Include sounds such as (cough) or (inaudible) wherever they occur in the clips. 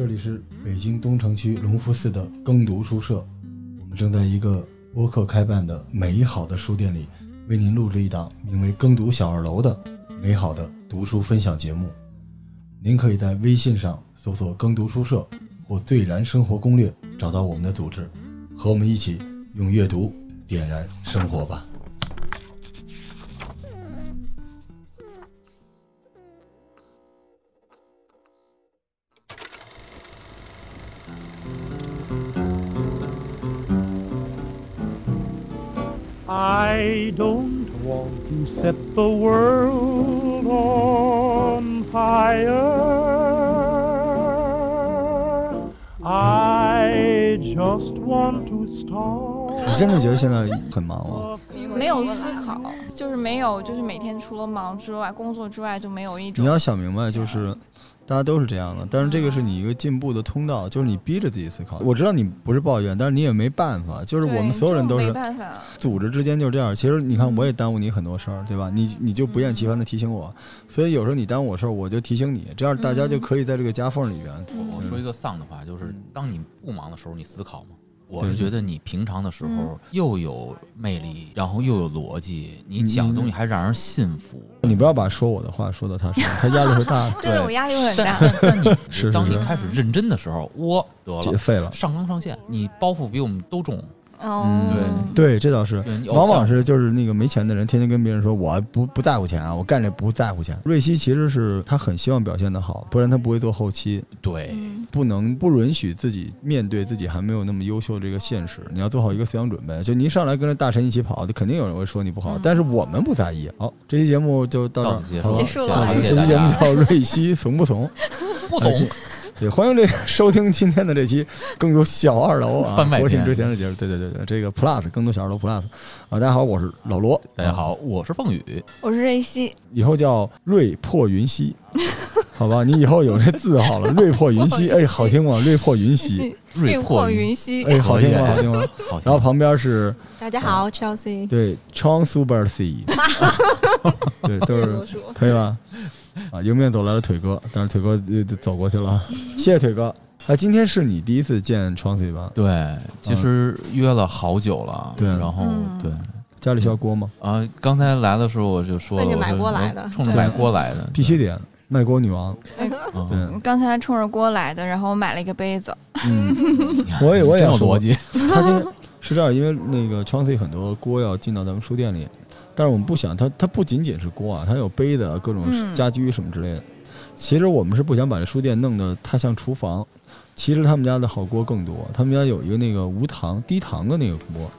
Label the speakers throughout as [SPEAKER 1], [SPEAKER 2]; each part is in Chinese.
[SPEAKER 1] 这里是北京东城区隆福寺的耕读书社，我们正在一个播客开办的美好的书店里，为您录制一档名为《耕读小二楼》的美好的读书分享节目。您可以在微信上搜索“耕读书社”或“最燃生活攻略”，找到我们的组织，和我们一起用阅读点燃生活吧。
[SPEAKER 2] Set the world on fire. I just want to start.
[SPEAKER 1] 真的觉得现在很忙吗？
[SPEAKER 3] 没有思考，就是没有，就是每天除了忙之外，工作之外就没有一种
[SPEAKER 1] 你要想明白，就是大家都是这样的，但是这个是你一个进步的通道，就是你逼着自己思考。我知道你不是抱怨，但是你也没办法，就是我们所有人都
[SPEAKER 3] 是
[SPEAKER 1] 是
[SPEAKER 3] 没办法，
[SPEAKER 1] 组织之间就这样。其实你看，我也耽误你很多事儿，对吧？你你就不厌其烦的提醒我，所以有时候你耽误我事儿，我就提醒你，这样大家就可以在这个夹缝里边。
[SPEAKER 3] 嗯
[SPEAKER 4] 我说一个丧的话，就是当你不忙的时候，你思考吗？我是觉得你平常的时
[SPEAKER 3] 嗯
[SPEAKER 4] 候又有魅力，然后又有逻辑，你讲的东西还让人信服。
[SPEAKER 1] 你不要把说我的话说到他身上，他压力会大，(laughs)
[SPEAKER 3] 对我压力会很大。
[SPEAKER 4] 但但你
[SPEAKER 1] 是 (laughs) 是
[SPEAKER 4] 当你开始认真的时候，我得了，
[SPEAKER 1] 废了。
[SPEAKER 4] 上纲上线，你包袱比我们都重。
[SPEAKER 3] 嗯，
[SPEAKER 1] 对，这倒是。往往是就是那个没钱的人，天天跟别人说我不不在乎钱啊，我干这不在乎钱。瑞希其实是他很希望表现的好，不然他不会做后期。
[SPEAKER 4] 对，
[SPEAKER 3] 嗯
[SPEAKER 1] 不能不允许自己面对自己还没有那么优秀这个现实，你要做好一个思想准备。就你一上来跟着大神一起跑，就肯定有人会说你不好，
[SPEAKER 3] 嗯
[SPEAKER 1] 但是我们不在意。好，这期节目就到这儿
[SPEAKER 4] 到此结束，
[SPEAKER 3] 结束了
[SPEAKER 1] 这期节目。叫瑞希怂不怂？
[SPEAKER 4] 不懂，(laughs)
[SPEAKER 1] 对，欢迎这个 (laughs) 收听今天的这期更多小二楼啊国庆之前的节目。对对对对，这个 Plus 更多小二楼 Plus 啊，大家好，我是老罗，
[SPEAKER 4] 大家好，我是凤宇，
[SPEAKER 3] 我是瑞希，
[SPEAKER 1] 以后叫瑞破云溪，(laughs) 好吧？你以后有这字号了，瑞破云溪，(laughs) 哎，好听吗？瑞破云溪，
[SPEAKER 3] 瑞
[SPEAKER 4] 破
[SPEAKER 3] 破云溪，
[SPEAKER 1] 哎，好听吗？好听吗？
[SPEAKER 4] 好听
[SPEAKER 1] 然后旁边是
[SPEAKER 5] 大家好，Chelsea。
[SPEAKER 1] 对 Chong Super C，对，都是可以吧？啊，迎面走来了腿哥，但是腿哥呃走过去了，谢谢腿哥。啊，今天是你第一次见 Chong 吧？
[SPEAKER 4] 对，其实约了好久了，
[SPEAKER 1] 对
[SPEAKER 4] 然后
[SPEAKER 3] 嗯
[SPEAKER 4] 对。
[SPEAKER 1] 家里需要锅吗？
[SPEAKER 4] 啊，刚才来的时候我就说了，
[SPEAKER 5] 奔着买
[SPEAKER 4] 我说我
[SPEAKER 5] 锅来的
[SPEAKER 4] 冲着买锅来的，
[SPEAKER 1] 必须得卖锅女王。(laughs)
[SPEAKER 4] 嗯
[SPEAKER 1] 对，
[SPEAKER 3] 刚才冲着锅来的，然后我买了一个杯子，
[SPEAKER 1] 嗯，我也 (laughs) 我也
[SPEAKER 4] 有逻辑。
[SPEAKER 1] 他今天是这样，因为那个 Chauncey 很多锅要进到咱们书店里，但是我们不想，它它不仅仅是锅啊，它有杯子、啊、各种
[SPEAKER 3] 嗯
[SPEAKER 1] 家居什么之类的。其实我们是不想把这书店弄得太像厨房。其实他们家的好锅更多，他们家有一个那个无糖低糖的那个锅，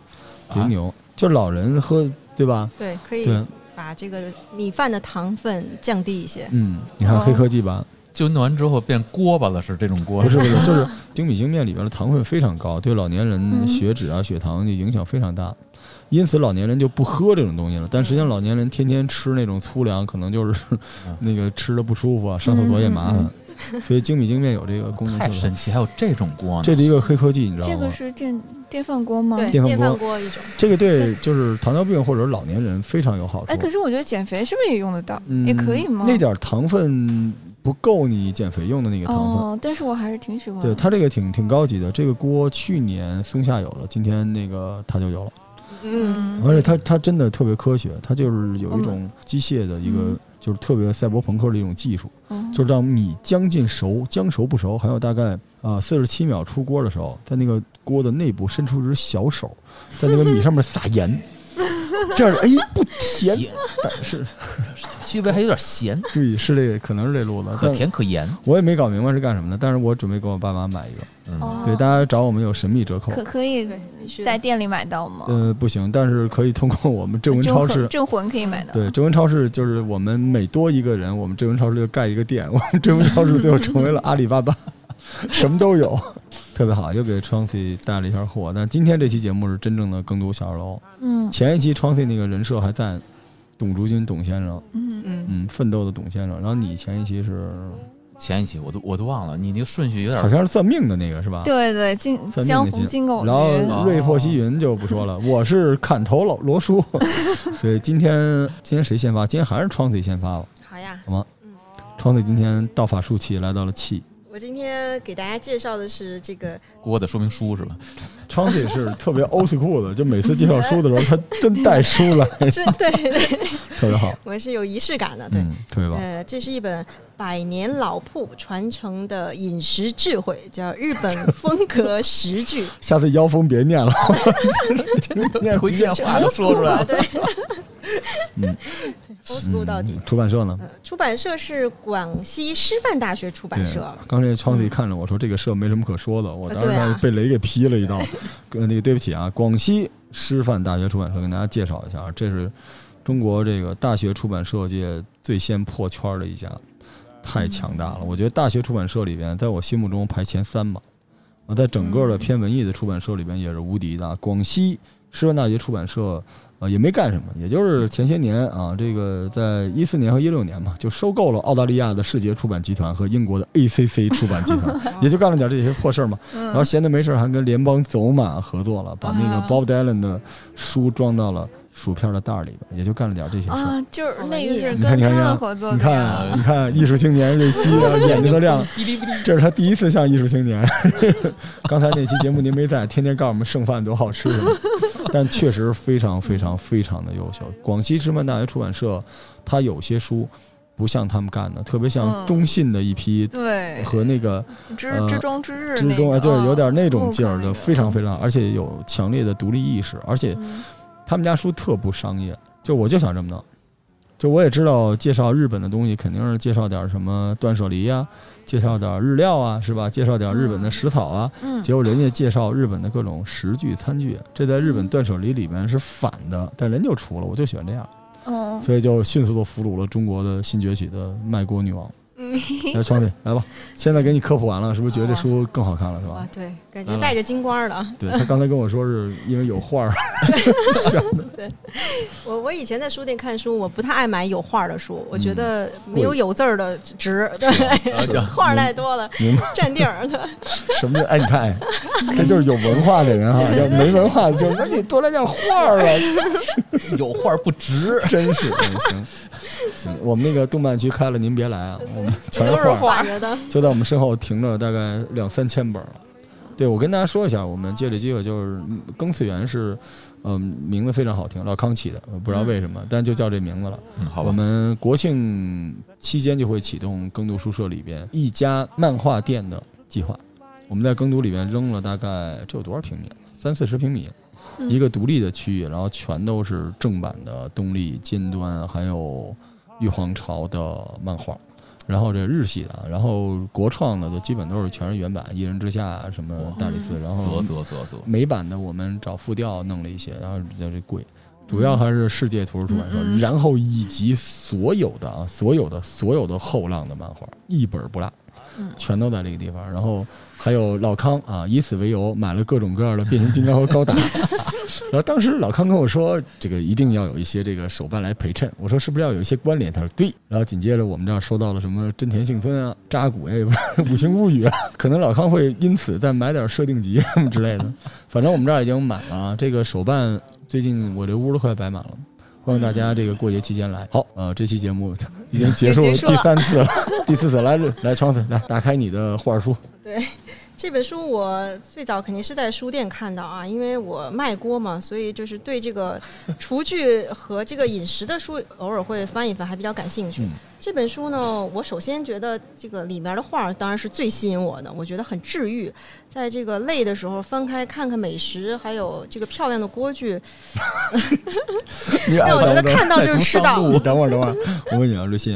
[SPEAKER 1] 贼
[SPEAKER 4] 啊
[SPEAKER 1] 牛，就老人喝对吧？
[SPEAKER 5] 对，可以，把这个米饭的糖分降低一些。
[SPEAKER 1] 嗯，你看
[SPEAKER 3] 哦
[SPEAKER 1] 黑科技吧，
[SPEAKER 4] 就弄完之后变锅巴了，是这种锅
[SPEAKER 1] 不是不是，(laughs) 就是精米精面里边的糖分非常高，对老年人
[SPEAKER 3] 嗯
[SPEAKER 1] 血脂啊、血糖就影响非常大，因此老年人就不喝这种东西了。但实际上，老年人天天吃那种粗粮，可能就是那个吃的不舒服啊，上厕所也麻烦
[SPEAKER 3] 嗯。
[SPEAKER 1] 所以精米精面有这个功能
[SPEAKER 4] 太神奇，还有这种锅呢。
[SPEAKER 1] 这是一个黑科技，你知道吗
[SPEAKER 3] 这个？是电电饭锅吗？
[SPEAKER 5] 对，
[SPEAKER 1] 电饭锅
[SPEAKER 5] 一种。
[SPEAKER 1] 这个对就是糖尿病或者老年人非常有好处
[SPEAKER 3] 哎，。可是我觉得减肥是不是也用得到？
[SPEAKER 1] 嗯
[SPEAKER 3] 也可以吗？
[SPEAKER 1] 那点儿糖分不够你减肥用的那个糖分。
[SPEAKER 3] 哦，但是我还是挺喜欢。
[SPEAKER 1] 对它这个挺挺高级的，这个锅去年松下有的，今天那个它就有了。
[SPEAKER 5] 嗯，
[SPEAKER 1] 而且它它真的特别科学，它就是有一种机械的一个
[SPEAKER 3] 嗯，
[SPEAKER 1] 就是特别赛博朋克的一种技术，
[SPEAKER 3] 嗯
[SPEAKER 1] 就是让米将近熟，将熟不熟，还有大概啊四十七秒出锅的时候，在那个锅的内部伸出一只小手，在那个米上面撒盐，(laughs) (laughs) 这样哎不甜，
[SPEAKER 4] 盐
[SPEAKER 1] 但是 (laughs)
[SPEAKER 4] 稍微还有点咸，
[SPEAKER 1] 对是这个可能是这路子，
[SPEAKER 4] 可甜可盐。
[SPEAKER 1] 我也没搞明白是干什么的，但是我准备给我爸妈买一个，
[SPEAKER 4] 嗯，
[SPEAKER 3] 哦
[SPEAKER 1] 对大家找我们有神秘折扣
[SPEAKER 3] 可，可以在店里买到吗？
[SPEAKER 1] 呃不行，但是可以通过我们正文超市
[SPEAKER 3] 魂镇魂可以买到。
[SPEAKER 1] 对，正文超市就是我们每多一个人，我们正文超市就盖一个店。我们正文超市最后成为了阿里巴巴，什么都有，特别好。又给 Chauncey 带了一下货。但今天这期节目是真正的耕读小二楼。
[SPEAKER 3] 嗯
[SPEAKER 1] 前一期 Chauncey 那个人设还在，董竹君董先生，
[SPEAKER 3] 嗯，
[SPEAKER 5] 嗯，
[SPEAKER 1] 嗯，奋斗的董先生。然后你前一期是
[SPEAKER 4] 前一期我都我都忘了，你那个顺序有点
[SPEAKER 1] 好像是算命的那个是吧？
[SPEAKER 3] 对对，金
[SPEAKER 1] 算命
[SPEAKER 3] 江湖
[SPEAKER 1] 的金
[SPEAKER 3] 金狗
[SPEAKER 1] 然后瑞破西云就不说了，我是砍头老罗叔。(laughs) 所以今天今天谁先发？今天还是 Chauncey 先发了。
[SPEAKER 5] 好呀。
[SPEAKER 1] 创子今天道法术气来到了气，
[SPEAKER 5] 我今天给大家介绍的是这个，
[SPEAKER 4] 锅的说明书是吧？
[SPEAKER 1] 昌子是特别 old school 的，就每次介绍书的时候，他真带书来，(laughs)
[SPEAKER 5] 这对对，
[SPEAKER 1] 特别好。
[SPEAKER 5] 我是有仪式感的，对。
[SPEAKER 1] 嗯，特别棒。
[SPEAKER 5] 呃，这是一本百年老铺传承的饮食智慧，叫日本风格食具。(laughs)
[SPEAKER 1] 下次妖风别念了，(laughs) 念
[SPEAKER 4] 推荐话都说出来了。
[SPEAKER 5] 对，
[SPEAKER 1] 嗯
[SPEAKER 5] ，old school 到底。
[SPEAKER 1] 出版社呢？
[SPEAKER 5] 呃，出版社是广西师范大学出版社。
[SPEAKER 1] 刚才窗子看着我说这个社没什么可说的，我当时被雷给劈了一刀。(laughs) 呃，那个对不起啊，广西师范大学出版社跟大家介绍一下啊，这是中国这个大学出版社界最先破圈的一家，太强大了。我觉得大学出版社里边，在我心目中排前三吧。啊，在整个的偏文艺的出版社里边也是无敌的。广西师范大学出版社。呃，也没干什么，也就是前些年啊，这个在一四年和一六年嘛，就收购了澳大利亚的世杰出版集团和英国的 ACC (laughs) 出版集团，(laughs) 也就干了点这些破事儿嘛。然后闲的没事儿还跟联邦走马合作了，把那个 Bob Dylan 的书装到了薯片的袋儿里边，也就干了点这些事儿。
[SPEAKER 3] 啊，就是那个是
[SPEAKER 1] 你看，
[SPEAKER 3] 跟他
[SPEAKER 1] 你看，
[SPEAKER 3] 们合作
[SPEAKER 1] 你。看，你看，艺术青年瑞希啊，(laughs) 眼睛都亮了。这是他第一次像艺术青年。(laughs) 刚才那期节目您没在，天天告诉我们剩饭多好吃，但确实非常非常非常的优秀。广西师范大学出版社，它有些书不像他们干的，特别像
[SPEAKER 3] 嗯
[SPEAKER 1] 中信的一批
[SPEAKER 3] 对，
[SPEAKER 1] 和那个
[SPEAKER 3] 之
[SPEAKER 1] 呃
[SPEAKER 3] 之中之日
[SPEAKER 1] 之中，
[SPEAKER 3] 那个，
[SPEAKER 1] 哎，对，有点那
[SPEAKER 3] 嗯
[SPEAKER 1] 种劲儿的，非常非常，而且有强烈的独立意识，而且
[SPEAKER 3] 嗯
[SPEAKER 1] 他们家书特不商业，就我就想这么弄。就我也知道，介绍日本的东西肯定是介绍点什么断舍离呀，介绍点日料啊，是吧？介绍点日本的食草啊。
[SPEAKER 3] 嗯
[SPEAKER 1] 结果人家介绍日本的各种食具、餐具，这在日本断舍离里面是反的，但人就出了，我就喜欢这样，
[SPEAKER 3] 嗯，
[SPEAKER 1] 所以就迅速的俘虏了中国的新崛起的卖锅女王。
[SPEAKER 5] 嗯，
[SPEAKER 1] 来，兄弟，来吧，现在给你科普完了，是不是觉得这书更好看了，是吧
[SPEAKER 5] 哇，？对，感觉带着金光的。
[SPEAKER 1] 对他刚才跟我说是因为有画儿 (laughs) 选的，
[SPEAKER 5] 我我以前在书店看书，我不太爱买有画的书，我觉得没有有字儿的值，对，(laughs) 画儿太多了，占地儿。对，(laughs)
[SPEAKER 1] 什么叫哎？你看，哎，这就是有文化的人哈，要没文化的就是那你多来点画儿啊，
[SPEAKER 4] 有画儿不值。
[SPEAKER 1] 真是嗯行行，我们那个动漫区开了，您别来啊，我们 (laughs) 全是
[SPEAKER 5] 都是
[SPEAKER 1] 画，
[SPEAKER 5] 画的。
[SPEAKER 1] 就在我们身后停着大概两三千本儿。对，我跟大家说一下，我们借这机会就是嗯庚次元是，嗯、名字非常好听，老康起的，我不知道为什么，但就叫这名字了。
[SPEAKER 4] 嗯，好
[SPEAKER 1] 我。们国庆期间就会启动耕读书社里边一家漫画店的计划。我们在耕读里边扔了大概这有多少平米？三四十平米，
[SPEAKER 3] 嗯
[SPEAKER 1] 一个独立的区域，然后全都是正版的东立、尖端还有玉皇朝的漫画。然后这日系的，然后国创的都基本都是全是原版，《一人之下》什么大理寺，然后
[SPEAKER 4] 啧啧啧啧，
[SPEAKER 1] 美版的我们找复调弄了一些，然后比较这贵，主要还是世界图书出版社，然后以及所有的啊，所有的所有的后浪的漫画一本不落
[SPEAKER 3] 嗯，
[SPEAKER 1] 全都在这个地方。然后还有老康啊，以此为由买了各种各样的变形金刚和高达。(laughs) 然后当时老康跟我说，这个一定要有一些这个手办来陪衬。我说是不是要有一些关联？他说对。然后紧接着我们这儿收到了什么真田幸村啊、扎古呀，也不是五行物语啊，可能老康会因此再买点设定集什么之类的。(laughs) 反正我们这儿已经满了啊，这个手办最近我这屋都快摆满了。欢迎大家这个过节期间来。好，呃，这期节目已经 (laughs) 结束
[SPEAKER 3] 了
[SPEAKER 1] 第三次了，第四次来来，窗子来打开你的画书。
[SPEAKER 5] 对，这本书我最早肯定是在书店看到啊，因为我卖锅嘛，所以就是对这个厨具和这个饮食的书偶尔会翻一翻，还比较感兴趣。
[SPEAKER 1] 嗯
[SPEAKER 5] 这本书呢，我首先觉得这个里面的画儿当然是最吸引我的，我觉得很治愈。在这个累的时候翻开看看美食，还有这个漂亮的锅具 (laughs) (laughs)
[SPEAKER 1] 你
[SPEAKER 5] 让我觉得看到就是吃到。(laughs)
[SPEAKER 1] 你等会儿，等会儿，我问你啊，瑞鑫，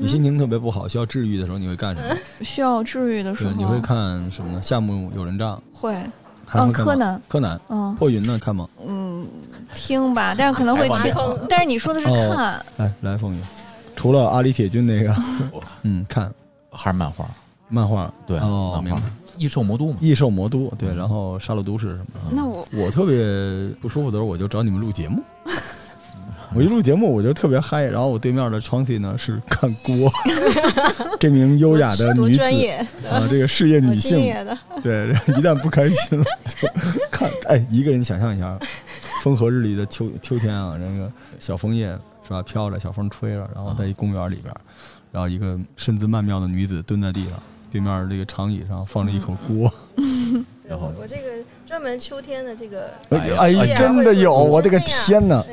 [SPEAKER 1] 你心情特别不好，需要治愈的时候，你会干什么？
[SPEAKER 3] 需要治愈的时候，，
[SPEAKER 1] 你会看什么呢？夏目友人帐，
[SPEAKER 3] 会，嗯，柯，南，
[SPEAKER 1] 柯南，
[SPEAKER 3] 嗯
[SPEAKER 1] 破云呢？看吗？
[SPEAKER 3] 嗯，听吧，但是可能会听但是你说的是
[SPEAKER 1] 哦
[SPEAKER 3] 看，
[SPEAKER 1] 来来，风云，除了阿里铁军那个，嗯，看
[SPEAKER 4] 还是漫画，
[SPEAKER 1] 漫画，
[SPEAKER 4] 对，
[SPEAKER 1] 哦，明白
[SPEAKER 4] 漫画。，异兽魔都嘛，
[SPEAKER 1] 异兽魔都，对，然后杀戮都市什么的。
[SPEAKER 3] 那我
[SPEAKER 1] 我特别不舒服的时候，我就找你们录节目。(laughs) 我一录节目，我就特别嗨。然后我对面的 Chauncey 呢是看锅，(laughs) 这名优雅的女子啊，这个事业女性。(laughs) 对，一旦不开心了就看。哎，一个人想象一下，风和日丽的秋秋天啊，那个小枫叶是吧，飘着，小风吹着，然后在一公园里边，然后一个身姿曼妙的女子蹲在地上，对面这个长椅上放着一口锅，(laughs)
[SPEAKER 5] 对
[SPEAKER 4] 然后
[SPEAKER 5] 我我这个专门秋天的这个，
[SPEAKER 4] 哎呀
[SPEAKER 1] 哎呀，真的有，我的个天哪！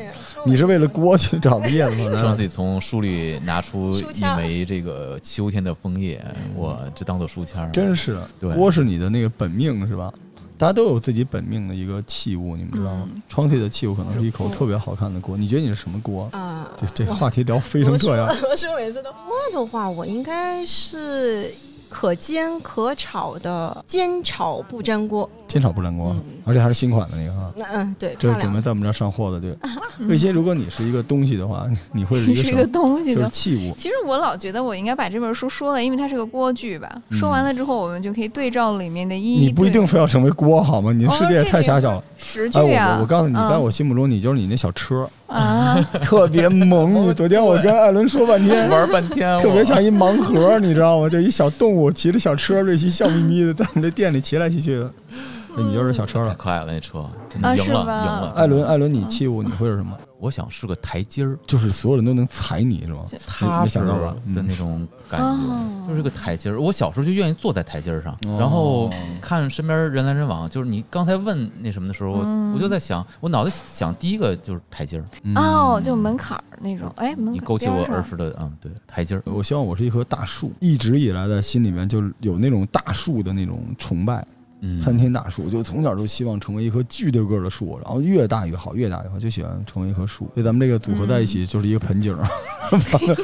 [SPEAKER 1] 你是为了锅去找的叶子吗？
[SPEAKER 4] 上次从书里拿出一枚这个秋天的枫叶，我这当做书签儿。
[SPEAKER 1] 真是
[SPEAKER 4] 对
[SPEAKER 1] 锅是你的那个本命是吧？大家都有自己本命的一个器物，你们知道吗？窗体的器物可能是一口特别好看的锅。你觉得你是什么锅？
[SPEAKER 5] 啊，
[SPEAKER 1] 这这话题聊飞成这样，
[SPEAKER 5] 我说我说每次都锅的话，我应该是可煎可炒的煎炒不粘锅。
[SPEAKER 1] 煎炒不粘锅
[SPEAKER 5] 嗯，
[SPEAKER 1] 而且还是新款的那个哈。
[SPEAKER 5] 那嗯，对，
[SPEAKER 1] 这是准备在我们这儿上货的，对。魏鑫，如果你是一个东西的话，(laughs) 你会是一个 (laughs)
[SPEAKER 3] 是一个
[SPEAKER 1] 什么？就是
[SPEAKER 3] 东西的。
[SPEAKER 1] 器物。
[SPEAKER 3] 其实我老觉得我应该把这本书说了，因为它是个锅具吧。
[SPEAKER 1] 嗯
[SPEAKER 3] 说完了之后，我们就可以对照里面的意义
[SPEAKER 1] 你不一定非要成为锅好吗？你的
[SPEAKER 3] 哦
[SPEAKER 1] 世界也太狭小了。
[SPEAKER 3] 十句
[SPEAKER 1] 哎，我
[SPEAKER 3] 啊。
[SPEAKER 1] 我我告诉你，
[SPEAKER 3] 嗯
[SPEAKER 1] 在我心目中，你就是你那小车，
[SPEAKER 3] 啊，
[SPEAKER 1] 特别萌。你 (laughs) 昨天我跟艾伦说半天，
[SPEAKER 4] 玩半天，
[SPEAKER 1] 特别像一盲盒，你知道吗？就一小动物骑着小车，瑞奇笑眯眯的在我们这店里骑来骑去的。那你就是小车
[SPEAKER 4] 太
[SPEAKER 1] 了。
[SPEAKER 4] 可爱了，那车赢了，赢了。
[SPEAKER 1] 艾伦，艾伦，你器物你会是什么？
[SPEAKER 4] 我想是个台阶儿，
[SPEAKER 1] 就是所有人都能踩你是吗？
[SPEAKER 4] 踏实
[SPEAKER 1] 没想到吧
[SPEAKER 4] 的
[SPEAKER 1] 嗯
[SPEAKER 4] 那种感
[SPEAKER 3] 哦
[SPEAKER 4] 觉，就是个台阶儿。我小时候就愿意坐在台阶儿上，
[SPEAKER 1] 哦
[SPEAKER 4] 然后看身边人来人往。就是你刚才问那什么的时候，
[SPEAKER 3] 嗯
[SPEAKER 4] 我就在想，我脑袋想第一个就是台阶儿，
[SPEAKER 1] 嗯
[SPEAKER 3] 哦，就门槛儿那种，哎，门槛儿
[SPEAKER 4] 你勾起我儿时的嗯，对，台阶儿。
[SPEAKER 1] 我希望我是一棵大树，一直以来在心里面就有那种大树的那种崇拜，
[SPEAKER 4] 嗯，
[SPEAKER 1] 参天大树，就从小就希望成为一棵巨大个儿的树，然后越大越好，越大越好，就喜欢成为一棵树。所以咱们这个组合在一起就是一个盆景儿，(laughs) 旁边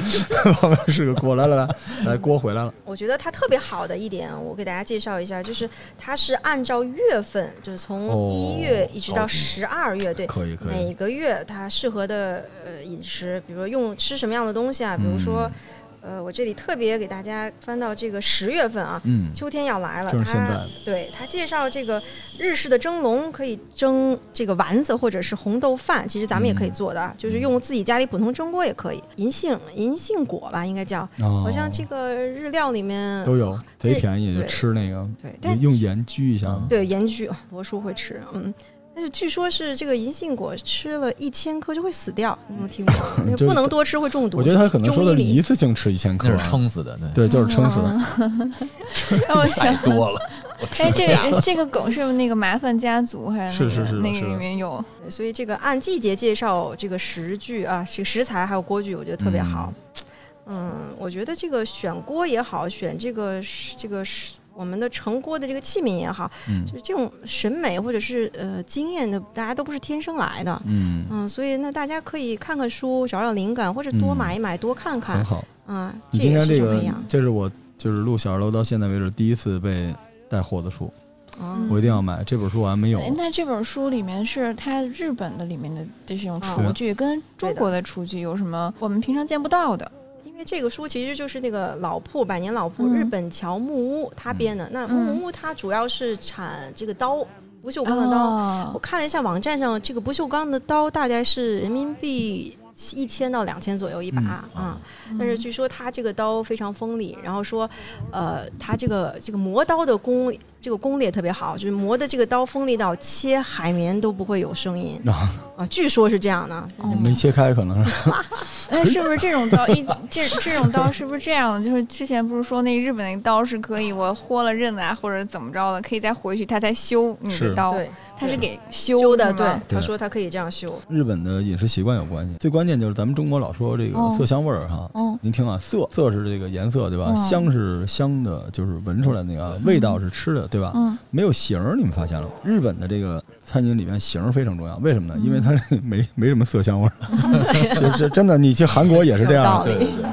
[SPEAKER 1] 旁边是个锅，来来来来，锅回来了，
[SPEAKER 5] 我觉得它特别好的一点，我给大家介绍一下，就是它是按照月份，就是从
[SPEAKER 1] 哦
[SPEAKER 5] 一月一直到十二月，对，
[SPEAKER 1] 可以可以，
[SPEAKER 5] 每个月它适合的呃饮食，比如说用吃什么样的东西啊，比如说、呃，我这里特别给大家翻到这个十月份啊，
[SPEAKER 1] 嗯，
[SPEAKER 5] 秋天要来了，它
[SPEAKER 1] 就是现在，
[SPEAKER 5] 对他介绍这个日式的蒸笼可以蒸这个丸子或者是红豆饭，其实咱们也可以
[SPEAKER 1] 嗯
[SPEAKER 5] 做的啊，就是用自己家里普通蒸锅也可以。银杏银杏果吧，应该叫，
[SPEAKER 1] 好
[SPEAKER 5] 好像这个日料里面
[SPEAKER 1] 哦都有，贼便宜，就吃那个，
[SPEAKER 5] 对，但
[SPEAKER 1] 用盐焗一下
[SPEAKER 4] 嗯，
[SPEAKER 5] 对盐焗，罗叔会吃，嗯。但是据说是这个银杏果吃了一千颗就会死掉，你有没有听过？(laughs) 那
[SPEAKER 1] 就
[SPEAKER 5] 不能多吃会中毒。
[SPEAKER 1] 我觉得他可能说的是一次性吃一千克
[SPEAKER 4] 那
[SPEAKER 1] 啊，
[SPEAKER 4] 是撑死的，对，
[SPEAKER 1] 对，就是撑死的。(laughs)
[SPEAKER 3] 让我想
[SPEAKER 4] 太，多了。
[SPEAKER 3] 哎，这个这个梗是不是那个麻烦家族还是
[SPEAKER 1] 是是是的
[SPEAKER 3] 那个那个里面有？
[SPEAKER 5] 所以这个按季节介绍这个食具啊，这个食材还有锅具，我觉得特别好。嗯，我觉得这个选锅也好，选这个这个是我们的盛锅的这个器皿也好，
[SPEAKER 1] 嗯
[SPEAKER 5] 就是这种审美或者是呃经验的，大家都不是天生来的。
[SPEAKER 1] 嗯，
[SPEAKER 5] 嗯，所以那大家可以看看书，找找灵感，或者多
[SPEAKER 1] 嗯
[SPEAKER 5] 买一买，多看
[SPEAKER 1] 很
[SPEAKER 5] 看
[SPEAKER 1] 好。
[SPEAKER 5] 啊。
[SPEAKER 1] 你
[SPEAKER 5] 这也是
[SPEAKER 1] 今天这个这是我就是录小二楼到现在为止第一次被带货的书，
[SPEAKER 5] 嗯
[SPEAKER 1] 我一定要买。这本书我还没有。
[SPEAKER 3] 哎，那这本书里面是它日本的里面的这种厨具，跟中国的厨具有什么我们平常见不到的？
[SPEAKER 5] 因为这个书其实就是那个老铺百年老铺、
[SPEAKER 3] 嗯
[SPEAKER 5] 日本桥木屋他编的。那
[SPEAKER 3] 嗯
[SPEAKER 5] 木屋它主要是产这个刀，不锈钢的刀。我
[SPEAKER 3] 哦，
[SPEAKER 5] 看了一下网站上，这个不锈钢的刀大概是人民币一千到两千左右一把、
[SPEAKER 1] 嗯
[SPEAKER 5] 啊。但是据说他这个刀非常锋利，然后说，呃，他这个这个磨刀的功这个功力也特别好，就是磨的这个刀锋利到切海绵都不会有声音
[SPEAKER 1] 啊
[SPEAKER 5] 啊，据说是这样的。
[SPEAKER 3] 哦
[SPEAKER 1] 没切开，可能是 (laughs)
[SPEAKER 3] 哎，是不是这种刀一这这种刀是不是这样的？就是之前不是说那日本那个刀是可以我豁了刃啊，或者怎么着的，可以再回去他再修你
[SPEAKER 1] 是
[SPEAKER 3] 的刀，
[SPEAKER 5] 对，
[SPEAKER 3] 他是给修
[SPEAKER 5] 修的，对，他说他可以这样修。
[SPEAKER 1] 日本的饮食习惯有关系。最关键就是咱们中国老说这个
[SPEAKER 3] 哦
[SPEAKER 1] 色香味儿哈。
[SPEAKER 3] 嗯
[SPEAKER 1] 您听啊，色色是这个颜色对吧？
[SPEAKER 3] 嗯
[SPEAKER 1] 香是香的，就是闻出来那个味道是吃的对吧？
[SPEAKER 3] 嗯
[SPEAKER 1] 没有形儿，你们发现了吗？日本的这个餐饮里面形儿非常重要，为什么呢？因为它没没什么色香味儿，(laughs) (laughs) 就是真的。你去韩国也是这样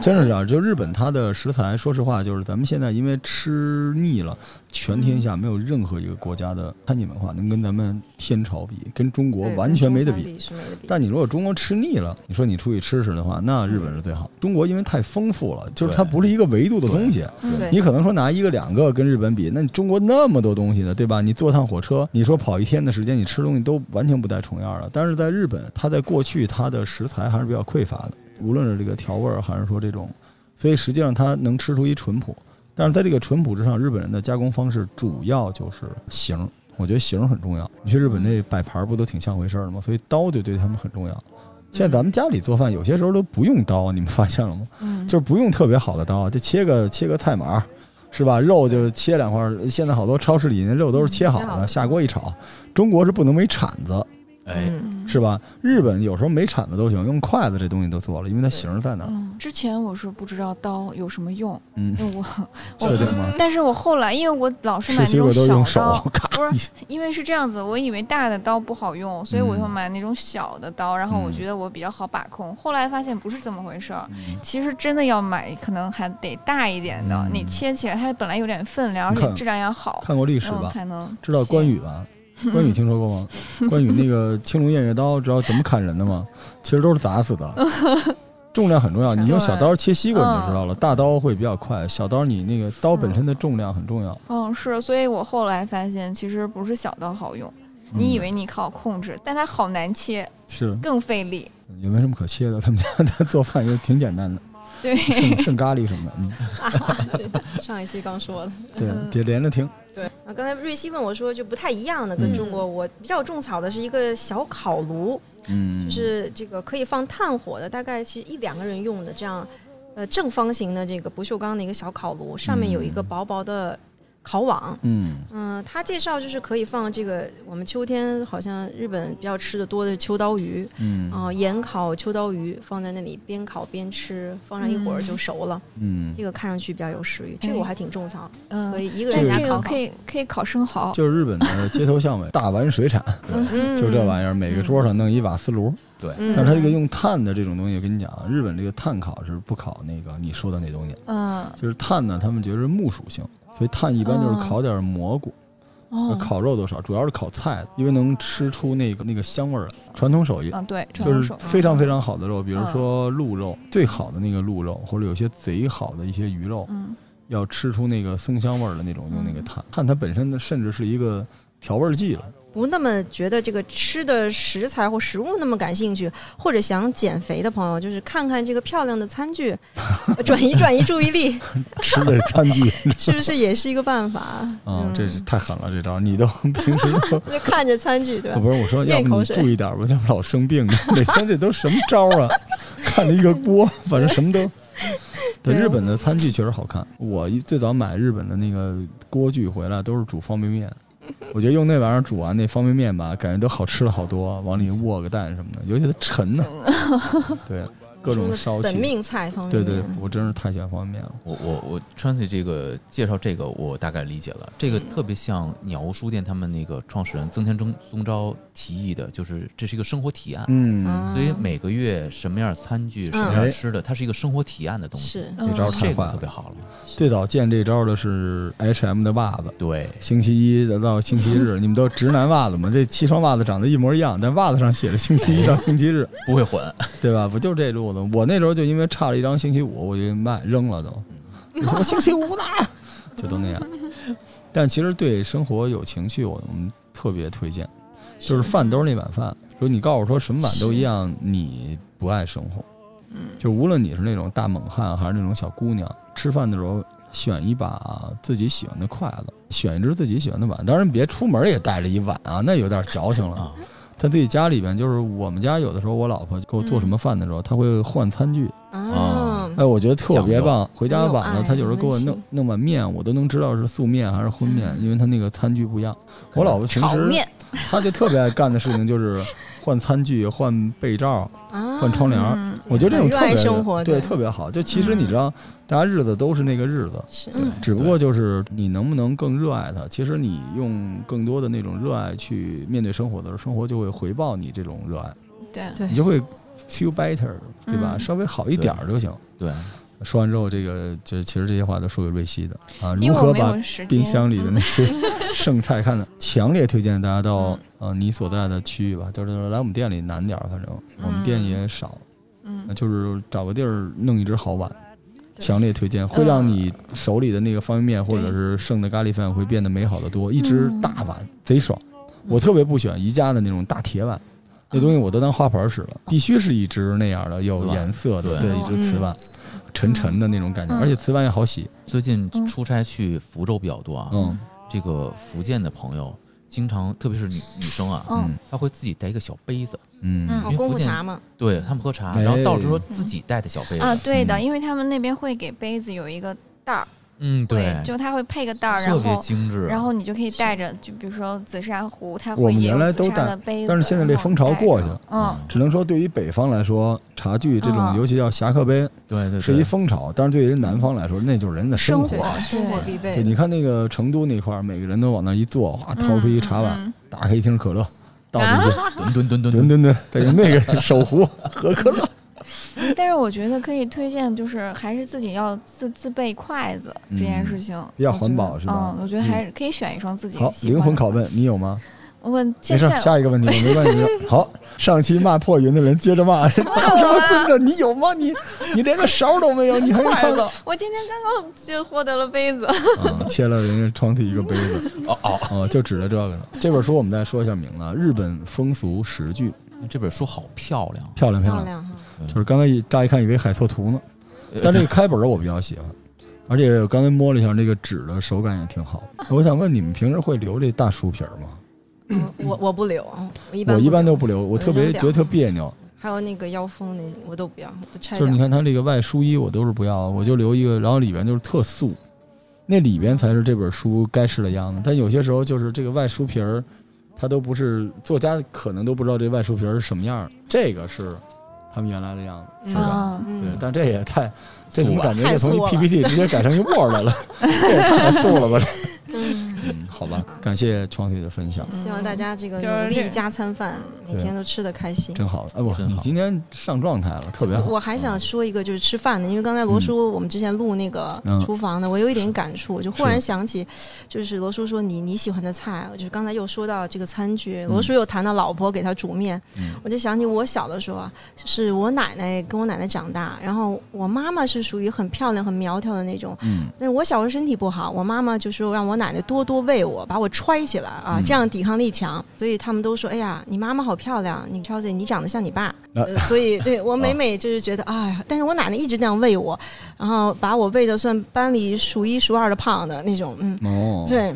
[SPEAKER 1] 真是这样。就日本它的食材，说实话，就是咱们现在因为吃腻了，全天下没有任何一个国家的餐饮文化能跟咱们天朝比，跟中国完全没得比。但你如果中国吃腻了，你说你出去吃吃的话，那日本是最好。中国因为太丰富了，就是它不是一个维度的东西。
[SPEAKER 5] 对
[SPEAKER 1] 你可能说拿一个两个跟日本比，那你中国那么多东西呢，对吧？你坐趟火车，你说跑一天的时间，你吃东西都完全不带重样的。但是在日本，它在过去它的食材还是比较匮乏的，无论是这个调味儿还是说这种，所以实际上它能吃出一淳朴。但是在这个淳朴之上，日本人的加工方式主要就是形儿，我觉得形儿很重要。你去日本那摆盘儿不都挺像回事儿的吗？所以刀就对他们很重要。现在咱们家里做饭有些时候都不用刀，你们发现了吗？
[SPEAKER 3] 嗯，
[SPEAKER 1] 就是不用特别好的刀，就切个切个菜码儿，是吧？肉就切两块，现在好多超市里那肉都是切好的，
[SPEAKER 5] 切好的
[SPEAKER 1] 下锅一炒。中国是不能没铲子，
[SPEAKER 4] 哎，
[SPEAKER 5] 嗯
[SPEAKER 1] 是吧？日本有时候没铲子都行，用筷子这东西都做了，因为它形儿在那儿。
[SPEAKER 3] 嗯，之前我是不知道刀有什么用，
[SPEAKER 1] 嗯，
[SPEAKER 3] 因为我 (laughs)
[SPEAKER 1] 确定吗？(laughs)
[SPEAKER 3] 但是我后来因为我老是买那种
[SPEAKER 1] 瓜都用手
[SPEAKER 3] 小刀，，
[SPEAKER 1] 咔
[SPEAKER 3] 不是因为是这样子，我以为大的刀不好用，所以我就
[SPEAKER 1] 嗯
[SPEAKER 3] 买那种小的刀，然后我
[SPEAKER 1] 嗯
[SPEAKER 3] 觉得我比较好把控。后来发现不是这么回事儿，
[SPEAKER 1] 嗯
[SPEAKER 3] 其实真的要买可能还得大一点的，
[SPEAKER 1] 嗯
[SPEAKER 3] 你切起来它本来有点分量，而且质量要好，
[SPEAKER 1] 看过历史吧？
[SPEAKER 3] 才能
[SPEAKER 1] 知道关羽吧？(laughs) 关羽听说过吗？关羽那个青龙偃月刀，知道怎么砍人的吗？其实都是砸死的。(laughs) 重量很重要，你用小刀切西瓜你就知道了，大刀会比较快，小刀你那个刀本身的重量很重要。
[SPEAKER 3] 嗯，是，所以我后来发现，其实不是小刀好用，你以
[SPEAKER 1] 嗯
[SPEAKER 3] 为你靠控制，但它好难切，
[SPEAKER 1] 是
[SPEAKER 3] 更费力。
[SPEAKER 1] 也没什么可切的，他们家他做饭也挺简单的，
[SPEAKER 3] 对，
[SPEAKER 1] 剩剩咖喱什么的，嗯，(laughs)
[SPEAKER 5] 上一期刚说的。
[SPEAKER 1] 对，
[SPEAKER 3] 嗯。
[SPEAKER 1] 得连着听。
[SPEAKER 5] 对，啊，刚才瑞希问我说就不太一样的，跟
[SPEAKER 1] 嗯。
[SPEAKER 5] 中国我比较种草的是一个小烤炉，
[SPEAKER 1] 嗯，
[SPEAKER 5] 就是这个可以放炭火的，大概是一两个人用的这样，呃，正方形的这个不锈钢的一个小烤炉，上面有一个
[SPEAKER 1] 嗯。
[SPEAKER 5] 薄薄的烤网。
[SPEAKER 1] 嗯
[SPEAKER 5] 嗯，他介绍就是可以放这个，我们秋天好像日本比较吃的多的是秋刀鱼，
[SPEAKER 1] 嗯
[SPEAKER 5] 啊、盐烤秋刀鱼放在那里边烤边吃，放上一会儿就熟了。
[SPEAKER 1] 嗯，
[SPEAKER 5] 这个看上去比较有食欲，这个我还挺种草，
[SPEAKER 3] 嗯
[SPEAKER 5] 可，以一个人家烤烤
[SPEAKER 3] 这个可。以可以烤生蚝，
[SPEAKER 1] 就是日本的街头巷尾大碗水产，
[SPEAKER 5] 嗯
[SPEAKER 1] 就这玩意儿，每个桌上弄一瓦斯炉。
[SPEAKER 4] 对，
[SPEAKER 5] 嗯。
[SPEAKER 1] 但它这个用碳的这种东西，我跟你讲，日本这个碳烤是不烤那个你说的那东西，
[SPEAKER 3] 嗯，
[SPEAKER 1] 就是碳呢，他们觉得是木属性，所以碳一般就是烤点蘑菇，
[SPEAKER 3] 哦，
[SPEAKER 1] 烤肉多少，主要是烤菜，因为能吃出那个那个香味儿来。传统手艺。
[SPEAKER 3] 嗯，对，
[SPEAKER 1] 就是非常非常好的肉，比如说鹿肉，最好的那个鹿肉，或者有些贼好的一些鱼肉，
[SPEAKER 3] 嗯。
[SPEAKER 1] 要吃出那个松香味儿的那种，用那个碳，碳它本身的，甚至是一个调味剂了。
[SPEAKER 5] 不那么觉得这个吃的食材或食物那么感兴趣，或者想减肥的朋友，就是看看这个漂亮的餐具，(laughs) 转移转移注意力，(laughs)
[SPEAKER 1] 吃的餐具 (laughs)
[SPEAKER 5] 是不是也是一一个办法？
[SPEAKER 1] 嗯，这是
[SPEAKER 5] 嗯
[SPEAKER 1] 太狠了，这招你都平时都。
[SPEAKER 5] 就看着餐具，对吧？
[SPEAKER 1] 不是我说，要不你注意点吧，要不老生病的。每天这都什么招啊？看着一个锅，反正什么都。对，
[SPEAKER 5] 对
[SPEAKER 1] 日本的餐具确实好看。我一最早买日本的那个锅具回来，都是煮方便面。(laughs) 我觉得用那玩意儿煮完那方便面吧，感觉都好吃了好多，往里卧个蛋什么的，尤其它沉呢。(laughs) 对，各种烧
[SPEAKER 5] 本。命菜方面，
[SPEAKER 1] 对对，我真是太喜欢方便面了。
[SPEAKER 4] 我我我 Trancy 这个介绍这个我大概理解了，这
[SPEAKER 1] 嗯
[SPEAKER 4] 个特别像鸟屋书店他们那个创始人曾天中宗昭提议的，就是这是一个生活体验。
[SPEAKER 1] 嗯，
[SPEAKER 5] 啊
[SPEAKER 4] 所以每个月什么样餐具、什么样吃的，它是一个生活体验的东西。
[SPEAKER 5] 是
[SPEAKER 1] 这招太
[SPEAKER 4] 这个
[SPEAKER 1] 坏了。
[SPEAKER 4] 特别好了。
[SPEAKER 1] 最早见这招的是 H&M 的袜子，
[SPEAKER 4] 对，
[SPEAKER 1] 星期一到星期日，你们都直男袜子吗？这七双袜子长得一模一样，但袜子上写着星期一到星期日，
[SPEAKER 4] 不会混。
[SPEAKER 1] 对吧？不就这路子？我那时候就因为差了一张星期五，我就卖扔了都。你说我星期五呢？就都那样。(laughs) 但其实对生活有情趣，我们特别推荐，就是饭都是那碗饭。就是你告诉我说什么碗都一样，你不爱生活。就无论你是那种大猛汉还是那种小姑娘，吃饭的时候选一把自己喜欢的筷子，选一只自己喜欢的碗。当然别出门也带着一碗啊，那有点矫情了。
[SPEAKER 4] 啊，
[SPEAKER 1] 在自己家里边，就是我们家有的时候，我老婆给我做什么饭的时候，她会换餐具。
[SPEAKER 5] 啊，
[SPEAKER 1] 哎，我觉得特别棒。回家晚了，她有时候给我弄弄碗面，我都能知道是素面还是荤面，因为她那个餐具不一样。我老婆平时她就特别爱干的事情就是换餐具、换被罩、
[SPEAKER 5] 啊
[SPEAKER 1] 换窗帘我觉得这种特别
[SPEAKER 5] 生活
[SPEAKER 1] 对
[SPEAKER 5] 对
[SPEAKER 1] 特别好。就其实你
[SPEAKER 3] 嗯
[SPEAKER 1] 知道，大家日子都是那个日子，只不过就是你能不能更热爱它。其实你用更多的那种热爱去面对生活的时候，生活就会回报你这种热爱。
[SPEAKER 3] 对，
[SPEAKER 1] 你就会 feel better，对吧？
[SPEAKER 3] 嗯
[SPEAKER 1] 稍微好一点儿就行。
[SPEAKER 4] 对，
[SPEAKER 1] 说完之后，这个就是其实这些话都说给瑞希的啊，如何把。冰箱里的那些 (laughs) 剩菜看的，强烈推荐大家到
[SPEAKER 3] 嗯。
[SPEAKER 1] 呃你所在的区域吧，就是来我们店里难点儿，反正我们店也少，
[SPEAKER 3] 嗯
[SPEAKER 1] 就是找个地儿弄一只好碗。强烈推荐，会让你手里的那个方便面或者是剩的咖喱饭会变得美好的多。一只
[SPEAKER 3] 嗯
[SPEAKER 1] 大碗贼爽，我特别不喜欢宜家的那种大铁碗，那东西我都当花盆使了，必须是一只那样的有颜色的，
[SPEAKER 4] 对。
[SPEAKER 1] 对，一只瓷碗，沉沉的那种感觉，
[SPEAKER 3] 嗯。
[SPEAKER 1] 而且瓷碗也好洗。
[SPEAKER 4] 最近
[SPEAKER 3] 嗯。
[SPEAKER 4] 出差去福州比较多啊，
[SPEAKER 1] 嗯。
[SPEAKER 4] 这个福建的朋友经常，特别是女女生啊，
[SPEAKER 3] 嗯。
[SPEAKER 4] 她会自己带一个小杯子，
[SPEAKER 1] 嗯。
[SPEAKER 3] 嗯
[SPEAKER 5] 哦，功
[SPEAKER 4] 因为福建
[SPEAKER 5] 夫茶嘛，
[SPEAKER 4] 对他们喝茶，
[SPEAKER 1] 哎。
[SPEAKER 4] 然后到时候自己带的小杯子，
[SPEAKER 3] 啊，对的，
[SPEAKER 1] 嗯。
[SPEAKER 3] 因为他们那边会给杯子有一个袋儿，
[SPEAKER 4] 嗯，
[SPEAKER 3] 对，就它会配个袋儿，然
[SPEAKER 4] 特别
[SPEAKER 3] 后
[SPEAKER 4] 精致。
[SPEAKER 3] 然后你就可以带着，就比如说紫砂壶，它
[SPEAKER 1] 我们
[SPEAKER 3] 会也有紫
[SPEAKER 1] 原来都带
[SPEAKER 3] 砂的杯子，
[SPEAKER 1] 但是现在这风潮过去了
[SPEAKER 3] 嗯，
[SPEAKER 1] 只能说对于北方来说，茶具这种，
[SPEAKER 3] 嗯
[SPEAKER 1] 尤其叫侠客杯，
[SPEAKER 4] 对对
[SPEAKER 1] 是一，风潮。但是对于人南方来说，那就是人的。
[SPEAKER 3] 生活
[SPEAKER 5] 生活必
[SPEAKER 1] 对，
[SPEAKER 5] 备。
[SPEAKER 1] 你看那个成都那块儿，每个人都往那一坐，哇，掏出一茶碗，
[SPEAKER 3] 嗯
[SPEAKER 1] 打开一瓶可乐，倒进去，
[SPEAKER 4] 吨吨吨吨
[SPEAKER 1] 吨吨吨，再用那个手壶喝可乐。
[SPEAKER 3] 嗯但是我觉得可以推荐，就是还是自己要自自备筷子这件事情，
[SPEAKER 1] 嗯比较
[SPEAKER 3] 我觉得
[SPEAKER 1] 环保是吧
[SPEAKER 3] 嗯，我觉得还是可以选一双自己
[SPEAKER 1] 好，
[SPEAKER 3] 喜欢的
[SPEAKER 1] 灵魂拷问，你有吗？
[SPEAKER 3] 我问
[SPEAKER 1] 没事，下一个问题，我没问题。(laughs) 好，上期骂破云的人接着骂，(laughs) 长什么孙子？你有吗？你你连个勺都没有，你还有筷子？
[SPEAKER 3] 我今天刚刚就获得了杯子，
[SPEAKER 1] 嗯，(laughs) 切了人家床底一个杯子。
[SPEAKER 4] 哦哦，
[SPEAKER 1] 哦，就指着这个呢。这本书我们再说一下名字，《日本风俗十句》，
[SPEAKER 4] 这本书好漂亮，
[SPEAKER 1] 漂亮漂亮。就是刚才一乍一看以为海错图呢，但这个开本儿我比较喜欢，而且我刚才摸了一下，这个纸的手感也挺好。(laughs) 我想问你们平时会留这大书皮儿吗？
[SPEAKER 5] 嗯我我不留，我一般
[SPEAKER 1] 我一般都
[SPEAKER 5] 不
[SPEAKER 1] 不留，我特别觉得特别扭。
[SPEAKER 5] 还有那个腰封那我都不要，都拆
[SPEAKER 1] 就是你。看它这个外书衣，我都是不要，我就留一个，然后里边就是特素，那里边才是这本书该是的样子。但有些时候就是这个外书皮儿，它都不是作家可能都不知道这外书皮儿是什么样儿，这个是他们原来的样子，是吧？
[SPEAKER 3] 嗯，
[SPEAKER 1] 对，
[SPEAKER 5] 嗯，
[SPEAKER 1] 但这也太，这怎么感觉就从
[SPEAKER 5] 一
[SPEAKER 1] PPT 直接改成一 Word 了？(laughs) 这也太素了吧！
[SPEAKER 5] 嗯
[SPEAKER 1] 嗯，好吧，感谢创腿的分享，
[SPEAKER 5] 希望大家这个努力加餐饭，每天都吃的开心。
[SPEAKER 1] 真好。哎，我你今天上状态了，特别好。
[SPEAKER 5] 我还想说一个，就是吃饭的，因为刚才罗叔我们之前录那个
[SPEAKER 1] 嗯
[SPEAKER 5] 厨房的，我有一点感触，就忽然想起，就是罗叔说你你喜欢的菜，就是刚才又说到这个餐具，
[SPEAKER 1] 嗯
[SPEAKER 5] 罗叔又谈到老婆给他煮面，
[SPEAKER 1] 嗯
[SPEAKER 5] 我就想起我小的时候啊，是我奶奶跟我奶奶长大，然后我妈妈是属于很漂亮、很苗条的那种，
[SPEAKER 1] 嗯，
[SPEAKER 5] 但是我小时候身体不好，我妈妈就说让我奶奶多多喂我，把我揣起来啊
[SPEAKER 1] 嗯，
[SPEAKER 5] 这样抵抗力强。所以他们都说，哎呀，你妈妈好漂亮，你 Chelsea 你长得像你爸。
[SPEAKER 1] 啊
[SPEAKER 5] 呃 (laughs) 所以对我每每就是觉得，哎呀，但是我奶奶一直这样喂我，然后把我喂的算班里数一数二的胖的那种，嗯，
[SPEAKER 1] 哦，
[SPEAKER 5] 对。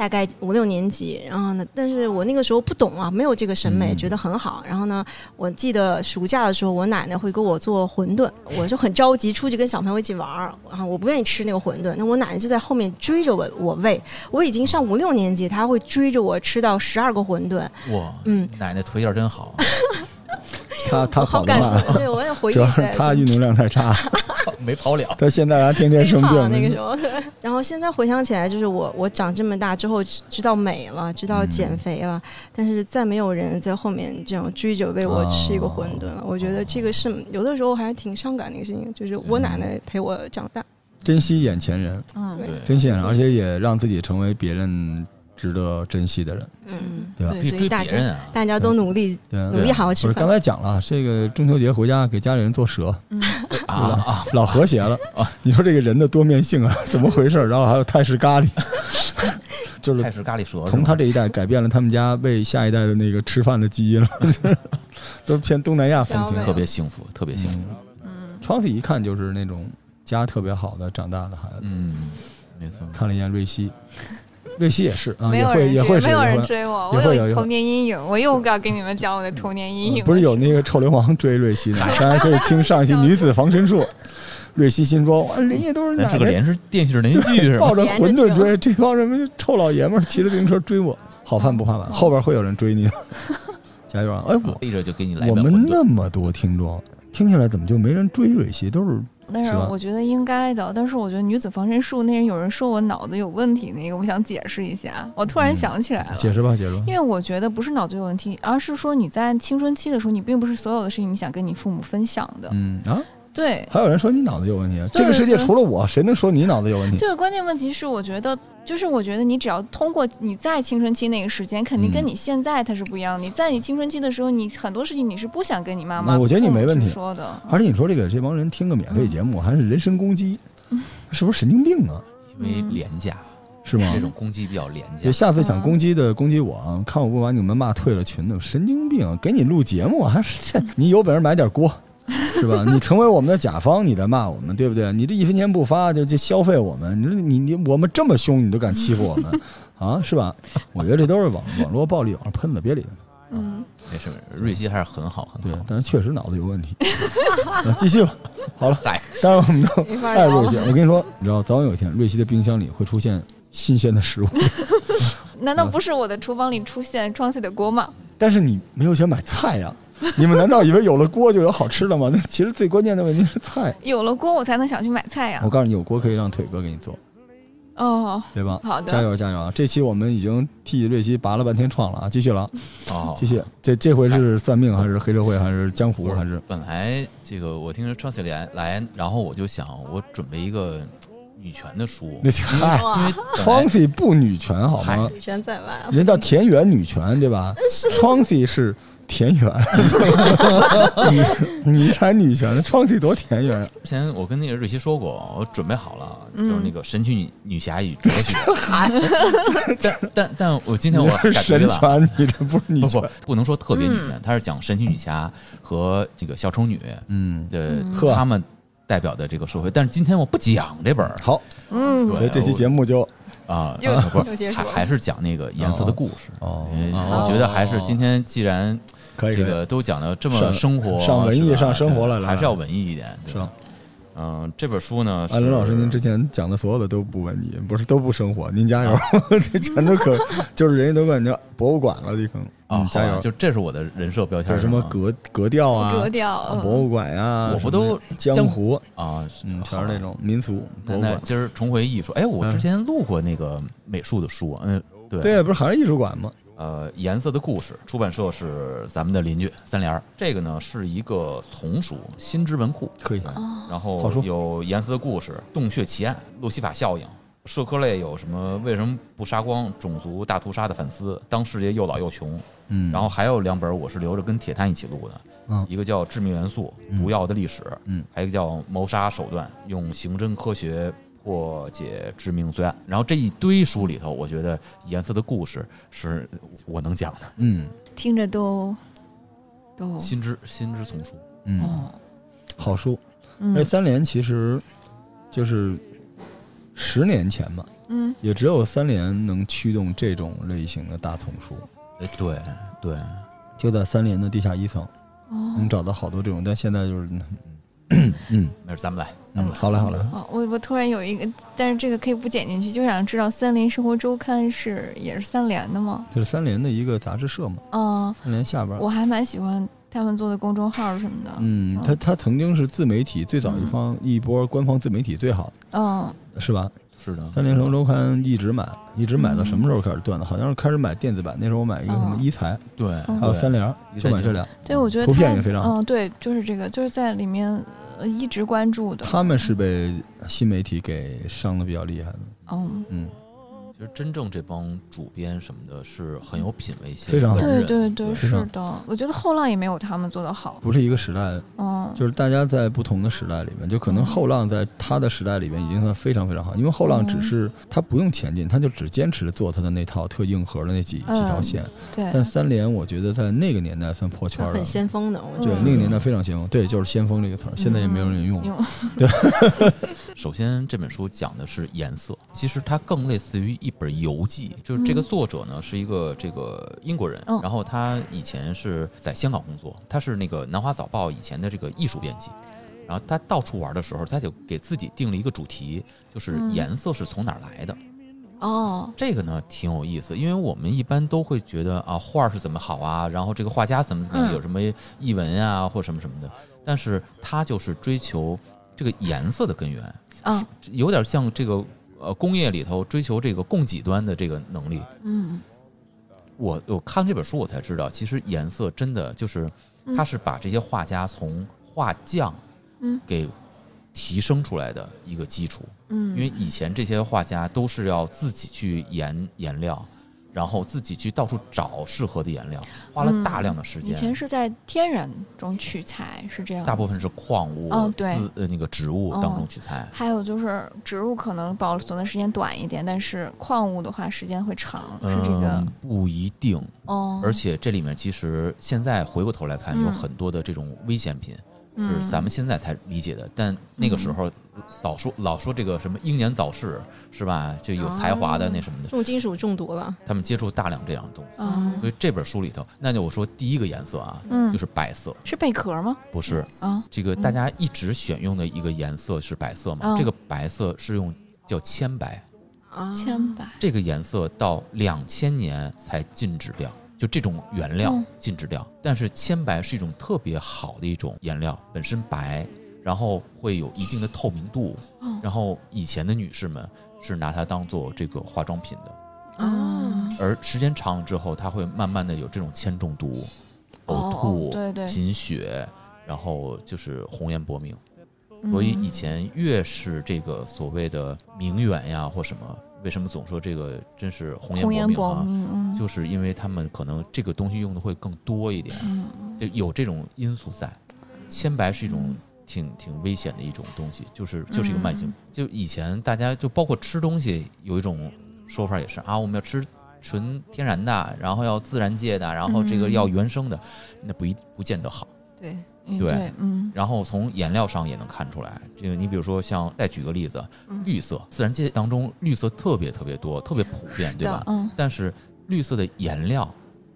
[SPEAKER 5] 大概五六年级，然后呢，但是我那个时候不懂啊，没有这个审美，
[SPEAKER 1] 嗯
[SPEAKER 5] 觉得很好。然后呢，我记得暑假的时候，我奶奶会给我做馄饨，我就很着急出去跟小朋友一起玩儿，然后我不愿意吃那个馄饨，那我奶奶就在后面追着我我喂。我已经上五六年级，她会追着我吃到十二个馄饨，
[SPEAKER 4] 哇，
[SPEAKER 5] 嗯，
[SPEAKER 4] 奶奶腿脚真好，(laughs)
[SPEAKER 1] 他 (laughs) 他
[SPEAKER 5] 好感
[SPEAKER 1] 跑得慢，
[SPEAKER 5] 动。对，我也回忆
[SPEAKER 1] 主要
[SPEAKER 5] 起来。
[SPEAKER 1] 是他运动量太差，(laughs)
[SPEAKER 4] 没跑了。
[SPEAKER 1] 他现在还天天生病。(laughs)
[SPEAKER 5] 那个时候，然后现在回想起来，就是我我长这么大之后，知知道美了，知道减肥了，但是再没有人在后面这样追着喂我吃一个馄饨了。我觉得这个是有的时候还挺伤感的一个事情，就是我奶奶陪我长大。
[SPEAKER 1] 珍惜眼前人，
[SPEAKER 3] 嗯，
[SPEAKER 5] 对
[SPEAKER 4] 对，
[SPEAKER 1] 珍惜眼前人，而且也让自己成为别人值得珍惜的人。
[SPEAKER 5] 嗯，
[SPEAKER 1] 对吧
[SPEAKER 4] 可以追
[SPEAKER 5] 所以大家
[SPEAKER 4] 别人啊，
[SPEAKER 5] 大家都努力努力好好吃饭
[SPEAKER 1] 不是刚。才讲了，这个中秋节回家给家里人做蛇，
[SPEAKER 4] 啊啊！
[SPEAKER 1] 老和谐了啊！你说这个人的多面性啊，怎么回事？然后还有泰式咖喱，(laughs) 就是
[SPEAKER 4] 泰式咖喱蛇，
[SPEAKER 1] 从他这一代改变了他们家为下一代的那个吃饭的基因了，(laughs) 都偏东南亚风情。
[SPEAKER 4] 特别幸福，特别幸福。
[SPEAKER 3] 嗯，
[SPEAKER 1] 窗子一看就是那种家特别好的长大的孩子。
[SPEAKER 4] 嗯，没错。
[SPEAKER 1] 看了一眼瑞希，瑞希也是啊，
[SPEAKER 3] 没
[SPEAKER 1] 也会
[SPEAKER 3] 有人追，
[SPEAKER 1] 也会是
[SPEAKER 3] 没有人追我，我
[SPEAKER 1] 有
[SPEAKER 3] 有童年阴影，我又要跟你们讲我的童年阴影了。
[SPEAKER 1] 不是有那个臭流氓追瑞希呢？(laughs) 大家可以听上一期女子防身术。瑞希心说：“哇，人家都是
[SPEAKER 4] 咱
[SPEAKER 1] 奶奶
[SPEAKER 4] 是个连续电视连续剧是吧？(laughs)
[SPEAKER 1] 抱着馄饨追，这帮什么臭老爷们儿骑着自行车追我，好饭不怕晚，后边会有人追你的，(laughs) 加油啊！哎，我
[SPEAKER 4] 背着就给你来
[SPEAKER 1] 我们。那么多听众，听下来怎么就没人追瑞希？都是
[SPEAKER 3] 但是我觉得应该的，但是我觉得女子防身术那人有人说我脑子有问题，那个我想解释一下，我突然
[SPEAKER 1] 嗯
[SPEAKER 3] 想起来了。
[SPEAKER 1] 解释吧，解释吧。
[SPEAKER 3] 因为我觉得不是脑子有问题，而是说你在青春期的时候，你并不是所有的事情你想跟你父母分享的。
[SPEAKER 1] 嗯啊，
[SPEAKER 3] 对，
[SPEAKER 1] 还有人说你脑子有问题，
[SPEAKER 3] 对
[SPEAKER 1] 这个世界除了我，谁能说你脑子有问题？
[SPEAKER 3] 就是关键问题是，我觉得就是我觉得你只要通过你在青春期那个时间，肯定跟
[SPEAKER 1] 嗯
[SPEAKER 3] 你现在它是不一样的。你在你青春期的时候，你很多事情你是不想跟你妈妈、
[SPEAKER 1] 嗯我觉得你没问题
[SPEAKER 3] 说的。
[SPEAKER 1] 而且你说这个这帮人听个免费节目，还是人身攻击，
[SPEAKER 3] 嗯 (laughs)
[SPEAKER 1] 是不是神经病啊？
[SPEAKER 4] 因为廉价，
[SPEAKER 1] 是吗
[SPEAKER 4] 这？种攻击比较廉价
[SPEAKER 1] 就。下次想
[SPEAKER 3] 嗯
[SPEAKER 1] 攻击的攻击我啊，看我不把你们骂退了群的，神经病！给你录节目 (laughs) 还是你有本事买点锅，(laughs) 是吧？你成为我们的甲方，你在骂我们，对不对？你这一分钱不发就就消费我们，你说你你我们这么凶，你都敢欺负我们 (laughs) 啊，是吧？我觉得这都是网网络暴力往上喷的，别理他。
[SPEAKER 3] 嗯，
[SPEAKER 4] 没事没事，瑞希还是很好很好。，
[SPEAKER 1] 对但是确实脑子有问题。那 (laughs) 继续吧。好了，
[SPEAKER 4] 嗨，
[SPEAKER 1] 当然我们都爱瑞希。我跟你说，你知道，早晚有一天，瑞希的冰箱里会出现新鲜的食物，
[SPEAKER 3] 难道不是我的厨房里出现双喜的锅吗？
[SPEAKER 1] 但是你没有钱买菜呀、(laughs) 你们难道以为有了锅就有好吃的吗？那其实最关键的问题是菜。
[SPEAKER 3] 有了锅，我才能想去买菜呀
[SPEAKER 1] 我。告诉你，有锅可以让腿哥给你做，
[SPEAKER 3] 哦，
[SPEAKER 1] 对吧？
[SPEAKER 3] 好的
[SPEAKER 1] 加油加油啊！这期我们已经替瑞希拔了半天创了啊！继续了啊，
[SPEAKER 4] 哦，
[SPEAKER 1] 继续。这这回是算命还是黑社会还是江湖还是？
[SPEAKER 4] 本来这个我听说 Tracy 来来，然后我就想我准备一个女权的书，
[SPEAKER 1] 那嗨
[SPEAKER 4] 因为
[SPEAKER 5] 哇，
[SPEAKER 4] 本来
[SPEAKER 1] ，Troncy 不女权好吗？
[SPEAKER 5] 女权在外啊，
[SPEAKER 1] 人叫田园女权对吧 t r a n c y 是田园，女女才女权，Troncy 多田园。
[SPEAKER 4] 之前我跟那个瑞希说过，我准备好了，
[SPEAKER 3] 嗯
[SPEAKER 4] 就是那个神奇女女侠与哲学。(laughs) 但但但我今天我
[SPEAKER 1] 你是
[SPEAKER 4] 改主意了，
[SPEAKER 1] 神权，你这不是女
[SPEAKER 4] 不
[SPEAKER 1] 权
[SPEAKER 4] 不。不能说特别女权，它是讲神奇女侠和这个小丑女
[SPEAKER 1] 嗯，
[SPEAKER 4] 的
[SPEAKER 1] 呵
[SPEAKER 4] 她们代表的这个社会。但是今天我不讲这本儿
[SPEAKER 1] 好，
[SPEAKER 3] 嗯，
[SPEAKER 4] 对
[SPEAKER 1] 所以这期节目就
[SPEAKER 4] 啊，不还还是讲那个颜色的故事。我觉得还是今天既然这
[SPEAKER 1] 可以这
[SPEAKER 4] 个都讲的这么生活，
[SPEAKER 1] 上文艺上生活了
[SPEAKER 4] 还是要文艺一点，对
[SPEAKER 1] 是吧？
[SPEAKER 4] 吧？嗯，这本书呢，
[SPEAKER 1] 安伦老师，您之前讲的所有的都不文艺，不是都不生活，您加油，(laughs) 这全都可，就是人家都管叫博物馆了，这可能，
[SPEAKER 4] 啊，
[SPEAKER 1] 嗯，加油，
[SPEAKER 4] 就这是我的人设标签
[SPEAKER 1] 什么格格调啊，
[SPEAKER 3] 格调
[SPEAKER 1] 博物馆呀，
[SPEAKER 4] 我不都
[SPEAKER 1] 江湖，
[SPEAKER 4] 啊，
[SPEAKER 1] 嗯，全是那种民俗博
[SPEAKER 4] 那
[SPEAKER 1] 物馆。
[SPEAKER 4] 今儿重回艺术，哎，我
[SPEAKER 1] 嗯。
[SPEAKER 4] 之前录过那个美术的书，嗯，对，
[SPEAKER 1] 对，不是还是艺术馆吗？
[SPEAKER 4] 呃，颜色的故事，出版社是咱们的邻居三联儿。这个呢是一个从属，新知文库，
[SPEAKER 1] 可以，
[SPEAKER 4] 然后有颜色的故事、洞穴奇案、路西法效应。社科类有什么？为什么不杀光？种族大屠杀的反思。当世界又老又穷。
[SPEAKER 1] 嗯，
[SPEAKER 4] 然后还有两本我是留着跟铁探一起录的，
[SPEAKER 1] 嗯
[SPEAKER 4] 一个叫《致命元素：
[SPEAKER 1] 嗯
[SPEAKER 4] 毒药的历史》，
[SPEAKER 1] 嗯，
[SPEAKER 4] 还有一个叫《谋杀手段：用刑侦科学破解致命罪案》。然后这一堆书里头，我觉得颜色的故事是我能讲的。
[SPEAKER 1] 嗯。
[SPEAKER 3] 听着都都。
[SPEAKER 4] 心知心知丛书，
[SPEAKER 1] 嗯，
[SPEAKER 3] 哦，
[SPEAKER 1] 好书。
[SPEAKER 3] 嗯。
[SPEAKER 1] 三联其实就是十年前吧，
[SPEAKER 3] 嗯。
[SPEAKER 1] 也只有三联能驱动这种类型的大丛书，
[SPEAKER 4] 哎，对对，
[SPEAKER 1] 就在三联的地下一层能
[SPEAKER 3] 哦
[SPEAKER 1] 找到好多这种，但现在就是，嗯
[SPEAKER 4] 没事，咱们来，咱
[SPEAKER 1] 嗯，
[SPEAKER 4] 们来。
[SPEAKER 1] 好嘞好嘞，
[SPEAKER 3] 哦，我我突然有一个，但是这个可以不剪进去，就想知道《三联生活周刊》是也是三联的吗？
[SPEAKER 1] 就是三联的一个杂志社嘛，
[SPEAKER 3] 嗯，
[SPEAKER 1] 三联下边。
[SPEAKER 3] 我还蛮喜欢他们做的公众号什么的。
[SPEAKER 1] 嗯，他他曾经是自媒体最早一方一波官方自媒体最好
[SPEAKER 3] 嗯，
[SPEAKER 1] 是吧？
[SPEAKER 4] 是的，
[SPEAKER 1] 三联生活周刊一直买，一直买到什么时候开始断的？好像是开始买电子版，那时候我买一个什么
[SPEAKER 3] 嗯
[SPEAKER 1] 一财，
[SPEAKER 4] 对，
[SPEAKER 3] 嗯
[SPEAKER 1] 还有三联就买这俩。
[SPEAKER 3] 对，我觉得
[SPEAKER 1] 图片也非常好
[SPEAKER 3] 嗯，对，就是这个，就是在里面呃一直关注的。
[SPEAKER 1] 他们是被新媒体给伤的比较厉害的，
[SPEAKER 3] 嗯，
[SPEAKER 1] 嗯，
[SPEAKER 4] 其实真正这帮主编什么的是很有品位些，
[SPEAKER 1] 非常好
[SPEAKER 3] 对对对，是的。我觉得后浪也没有他们做的好。
[SPEAKER 1] 不是一个时代的，
[SPEAKER 3] 嗯，
[SPEAKER 1] 就是大家在不同的时代里面，就可能后浪在他的时代里面已经算非常非常好，因为后浪只是他不用前进，他就只坚持做他的那套特硬核的那几几条
[SPEAKER 3] 嗯
[SPEAKER 1] 线。
[SPEAKER 3] 对，
[SPEAKER 1] 但三联我觉得在那个年代算破圈了
[SPEAKER 5] 很，先锋的，我觉
[SPEAKER 1] 对，那个年代非常先锋，对，就是先锋这个词儿，现在也没有人用。
[SPEAKER 3] 对 (laughs)
[SPEAKER 4] 首先，这本书讲的是颜色，其实它更类似于一本游记。就是这个作者呢是一个这个英国人，
[SPEAKER 3] 嗯
[SPEAKER 4] 然后他以前是在香港工作，他是那个《南华早报》以前的这个艺术编辑。然后他到处玩的时候，他就给自己定了一个主题，就是
[SPEAKER 3] 嗯
[SPEAKER 4] 颜色是从哪儿来的。
[SPEAKER 3] 哦，
[SPEAKER 4] 这个呢挺有意思，因为我们一般都会觉得啊，画儿是怎么好啊，然后这个画家怎么怎么有什么译文啊或什么什么的，但是他就是追求这个颜色的根源，
[SPEAKER 3] 啊，
[SPEAKER 4] 有点像这个呃工业里头追求这个供给端的这个能力。
[SPEAKER 3] 嗯。
[SPEAKER 4] 我我看这本书我才知道，其实颜色真的就是，
[SPEAKER 3] 嗯。
[SPEAKER 4] 它是把这些画家从画匠
[SPEAKER 3] 嗯。
[SPEAKER 4] 给提升出来的一个基础。
[SPEAKER 3] 嗯，
[SPEAKER 4] 因为以前这些画家都是要自己去颜颜料，然后自己去到处找适合的颜料，花了大量的时
[SPEAKER 3] 嗯以前。是在天然中取材，是这样。
[SPEAKER 4] 大部分是矿物、
[SPEAKER 3] 哦对
[SPEAKER 4] 呃那个植物当中取材。
[SPEAKER 3] 还有就是植物可能保存的时间短一点，但是矿物的话时间会长，是这个
[SPEAKER 4] 嗯，不一定。
[SPEAKER 3] 哦。
[SPEAKER 4] 而且这里面其实现在回过头来看，
[SPEAKER 3] 嗯
[SPEAKER 4] 有很多的这种危险品，
[SPEAKER 3] 嗯
[SPEAKER 4] 咱们现在才理解的。但那个时候早说老说这个什么英年早逝是吧？就有才华的那什么的，
[SPEAKER 5] 重金属中毒了。
[SPEAKER 4] 他们接触大量这样的东西。
[SPEAKER 3] 啊
[SPEAKER 4] 所以这本书里头，那就我说第一个颜色啊，
[SPEAKER 3] 嗯
[SPEAKER 4] 就是白色，
[SPEAKER 3] 是贝壳吗？
[SPEAKER 4] 不是
[SPEAKER 3] 啊
[SPEAKER 4] 这个大家一直选用的一个颜色是白色嘛？
[SPEAKER 3] 嗯
[SPEAKER 4] 这个白色是用叫铅白，
[SPEAKER 5] 啊，
[SPEAKER 3] 千百
[SPEAKER 4] 这个颜色到两千年才禁止掉，就这种原料
[SPEAKER 3] 嗯。
[SPEAKER 4] 禁止掉。但是铅白是一种特别好的一种颜料，本身白，然后会有一定的透明度，
[SPEAKER 3] 哦。
[SPEAKER 4] 然后以前的女士们是拿它当做这个化妆品的，
[SPEAKER 3] 啊。
[SPEAKER 4] 而时间长了之后，它会慢慢的有这种铅中毒、
[SPEAKER 3] 哦
[SPEAKER 4] 呕吐、
[SPEAKER 3] 哦对对。
[SPEAKER 4] 贫血，然后就是红颜薄命。
[SPEAKER 3] 嗯。
[SPEAKER 4] 所以以前越是这个所谓的名媛呀或什么，为什么总说这个真是红颜
[SPEAKER 3] 薄
[SPEAKER 4] 薄命啊？就是因为他们可能这个东西用的会更多一点，
[SPEAKER 3] 嗯
[SPEAKER 4] 就有这种因素在。铅白是一种挺挺危险的一种东西，就是就是一个慢性。就以前大家就包括吃东西有一种说法也是啊，我们要吃纯天然的，然后要自然界的，然后这个
[SPEAKER 3] 嗯
[SPEAKER 4] 要原生的，那不一不见得好。
[SPEAKER 5] 对，
[SPEAKER 3] 嗯
[SPEAKER 4] 对。
[SPEAKER 3] 对，嗯。
[SPEAKER 4] 然后从颜料上也能看出来，这个你比如说像再举个例子，
[SPEAKER 5] 嗯。
[SPEAKER 4] 绿色，自然界当中绿色特别特别多，特别普遍，对吧？
[SPEAKER 3] 嗯。
[SPEAKER 4] 但是绿色的颜料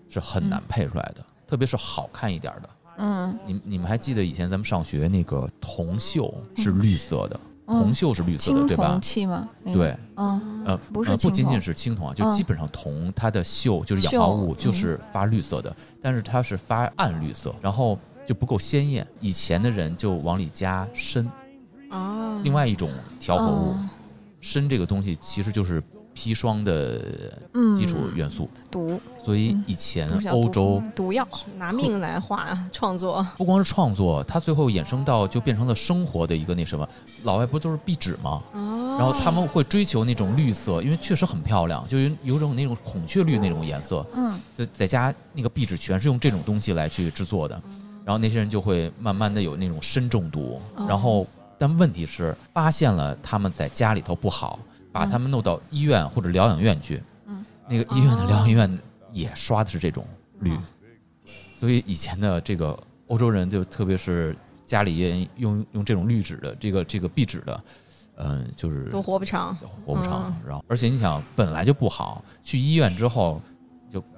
[SPEAKER 4] 是很难配出来的，特别是好看一点的。
[SPEAKER 3] 嗯。
[SPEAKER 4] 你你们还记得以前咱们上学那个铜锈是绿色的，
[SPEAKER 3] 嗯。
[SPEAKER 4] 铜锈是绿色的，对吧？
[SPEAKER 3] 铜？器嘛，那个
[SPEAKER 4] 对，
[SPEAKER 3] 嗯。
[SPEAKER 4] 呃，
[SPEAKER 3] 不是
[SPEAKER 4] 呃不仅仅是青铜啊，就
[SPEAKER 3] 嗯
[SPEAKER 4] 基本上铜它的锈就是氧化物就是发绿色的，但是它是发暗绿色，然后就不够鲜艳。以前的人就往里加砷，
[SPEAKER 5] 啊，
[SPEAKER 4] 另外一种调和物，
[SPEAKER 3] 嗯
[SPEAKER 4] 砷这个东西其实就是砒霜的
[SPEAKER 3] 嗯
[SPEAKER 4] 基础元素，
[SPEAKER 3] 毒，
[SPEAKER 4] 所以以前欧洲
[SPEAKER 3] 毒药，
[SPEAKER 5] 拿命来画创作，
[SPEAKER 4] 不光是创作，它最后衍生到就变成了生活的一个那什么，老外不都是壁纸吗？
[SPEAKER 5] 哦，
[SPEAKER 4] 然后他们会追求那种绿色，因为确实很漂亮，就有有种那种孔雀绿那种颜色，
[SPEAKER 3] 嗯
[SPEAKER 4] 就在家那个壁纸全是用这种东西来去制作的，然后那些人就会慢慢的有那种砷中毒，
[SPEAKER 3] 哦
[SPEAKER 4] 然后但问题是发现了他们在家里头不好，把他们弄到医院或者疗养院去，
[SPEAKER 3] 嗯，
[SPEAKER 4] 那个医院的疗养院也刷的是这种绿，
[SPEAKER 3] 哦
[SPEAKER 4] 所以以前的这个欧洲人就特别是家里也用用这种绿纸的这个这个壁纸的，嗯，就是
[SPEAKER 5] 都活不长。
[SPEAKER 4] 活不长
[SPEAKER 5] 嗯。
[SPEAKER 4] 然后，而且你想，本来就不好，去医院之后就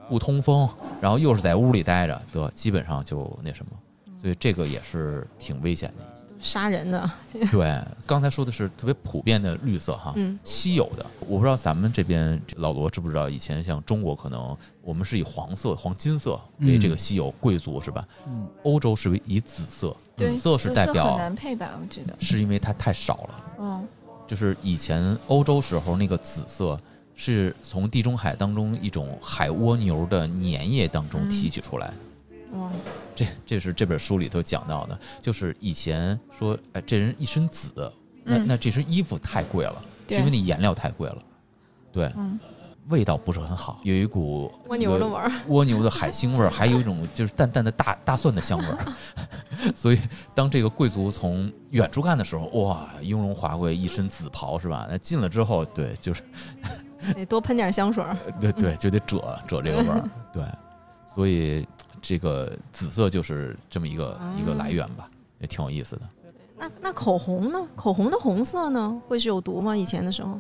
[SPEAKER 4] 不通风，然后又是在屋里待着，得基本上就那什么，所以这个也是挺危险的。
[SPEAKER 5] 杀人的，(laughs)
[SPEAKER 4] 对，刚才说的是特别普遍的绿色哈，
[SPEAKER 5] 嗯
[SPEAKER 4] 稀有的，我不知道咱们这边老罗知不知道，以前像中国可能我们是以黄色、黄金色为这个稀有贵族是吧？
[SPEAKER 1] 嗯，
[SPEAKER 4] 欧洲是为以紫色，
[SPEAKER 3] 对，
[SPEAKER 4] 紫色是代
[SPEAKER 3] 很
[SPEAKER 4] 表
[SPEAKER 3] 难配吧？我觉得，
[SPEAKER 4] 是因为它太少了。
[SPEAKER 3] 嗯
[SPEAKER 4] 就是以前欧洲时候那个紫色是从地中海当中一种海蜗牛的粘液当中提取出来。
[SPEAKER 5] 哇，
[SPEAKER 4] 这这是这本书里头讲到的，就是以前说，哎，这人一身紫，那、
[SPEAKER 3] 嗯
[SPEAKER 4] 那这身衣服太贵了，是
[SPEAKER 3] 对
[SPEAKER 4] 因为那颜料太贵了，对，
[SPEAKER 3] 嗯
[SPEAKER 4] 味道不是很好，有一股
[SPEAKER 5] 蜗牛的味儿，
[SPEAKER 4] 蜗牛的海腥味儿，还有一种就是淡淡的大大蒜的香味儿。(laughs) 所以，当这个贵族从远处看的时候，哇，雍容华贵，一身紫袍是吧？那进了之后，对，就是 (laughs)
[SPEAKER 5] 得多喷点香水儿。
[SPEAKER 4] 对对，就得遮遮这个味儿。对，所以这个紫色就是这么一个一个来源吧，也挺有意思的。
[SPEAKER 5] 那那口红呢？口红的红色呢，会是有毒吗？以前的时候，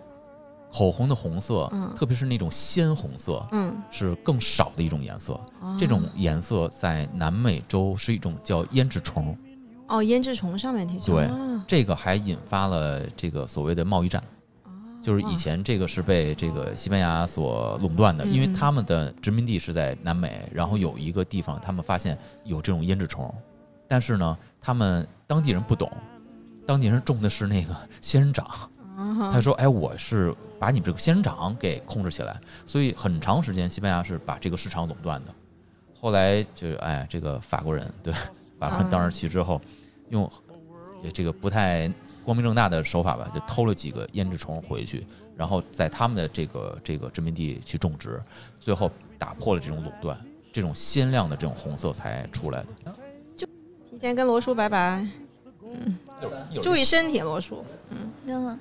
[SPEAKER 4] 口红的红色，
[SPEAKER 5] 嗯
[SPEAKER 4] 特别是那种鲜红色，
[SPEAKER 5] 嗯，
[SPEAKER 4] 是更少的一种颜色。
[SPEAKER 5] 哦
[SPEAKER 4] 这种颜色在南美洲是一种叫胭脂虫，
[SPEAKER 5] 哦，胭脂虫上面提出，
[SPEAKER 4] 对
[SPEAKER 5] 啊
[SPEAKER 4] 这个还引发了这个所谓的贸易战。就是以前这个是被这个西班牙所垄断的，
[SPEAKER 5] 嗯
[SPEAKER 4] 因为他们的殖民地是在南美，然后有一个地方他们发现有这种胭脂虫，但是呢，他们当地人不懂，当地人种的是那个仙人掌，
[SPEAKER 5] 啊
[SPEAKER 4] 他说：“哎，我是把你们这个仙人掌给控制起来，所以很长时间西班牙是把这个市场垄断的。后来就是哎，这个法国人对法国人当时去之后，用这个不太光明正大的手法吧，就偷了几个胭脂虫回去，然后在他们的这个这个殖民地去种植，最后打破了这种垄断，这种鲜亮的这种红色才出来的。
[SPEAKER 5] 就提前跟罗叔拜拜，嗯注意身体，罗叔。
[SPEAKER 3] 嗯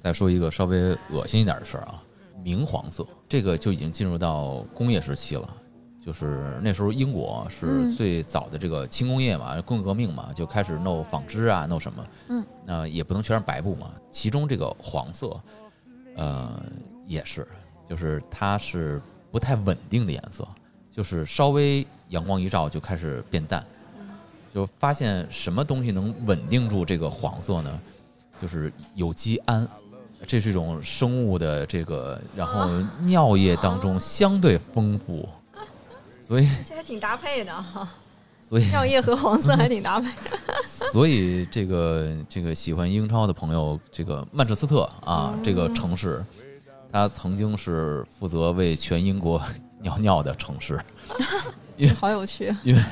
[SPEAKER 4] 再说一个稍微恶心一点的事儿啊，明黄色，这个就已经进入到工业时期了。就是那时候英国是
[SPEAKER 3] 嗯。
[SPEAKER 4] 最早的这个轻工业嘛，工业革命嘛，就开始弄纺织啊，弄什么，
[SPEAKER 3] 嗯，
[SPEAKER 4] 那也不能全是白布嘛，其中这个黄色，呃，也是，就是它是不太稳定的颜色，就是稍微阳光一照就开始变淡，就发现什么东西能稳定住这个黄色呢？就是有机胺，这是一种生物的这个，然后尿液当中相对丰富，所以
[SPEAKER 5] 这还挺搭配的哈，
[SPEAKER 4] 所以 (laughs)
[SPEAKER 5] 尿液和黄色还挺搭配。(laughs)
[SPEAKER 4] 所以这个这个喜欢英超的朋友，这个曼彻斯特啊，这个城市，它曾经是负责为全英国 (laughs) 尿尿的城市。(laughs)
[SPEAKER 5] 好有趣，(laughs)
[SPEAKER 4] 因为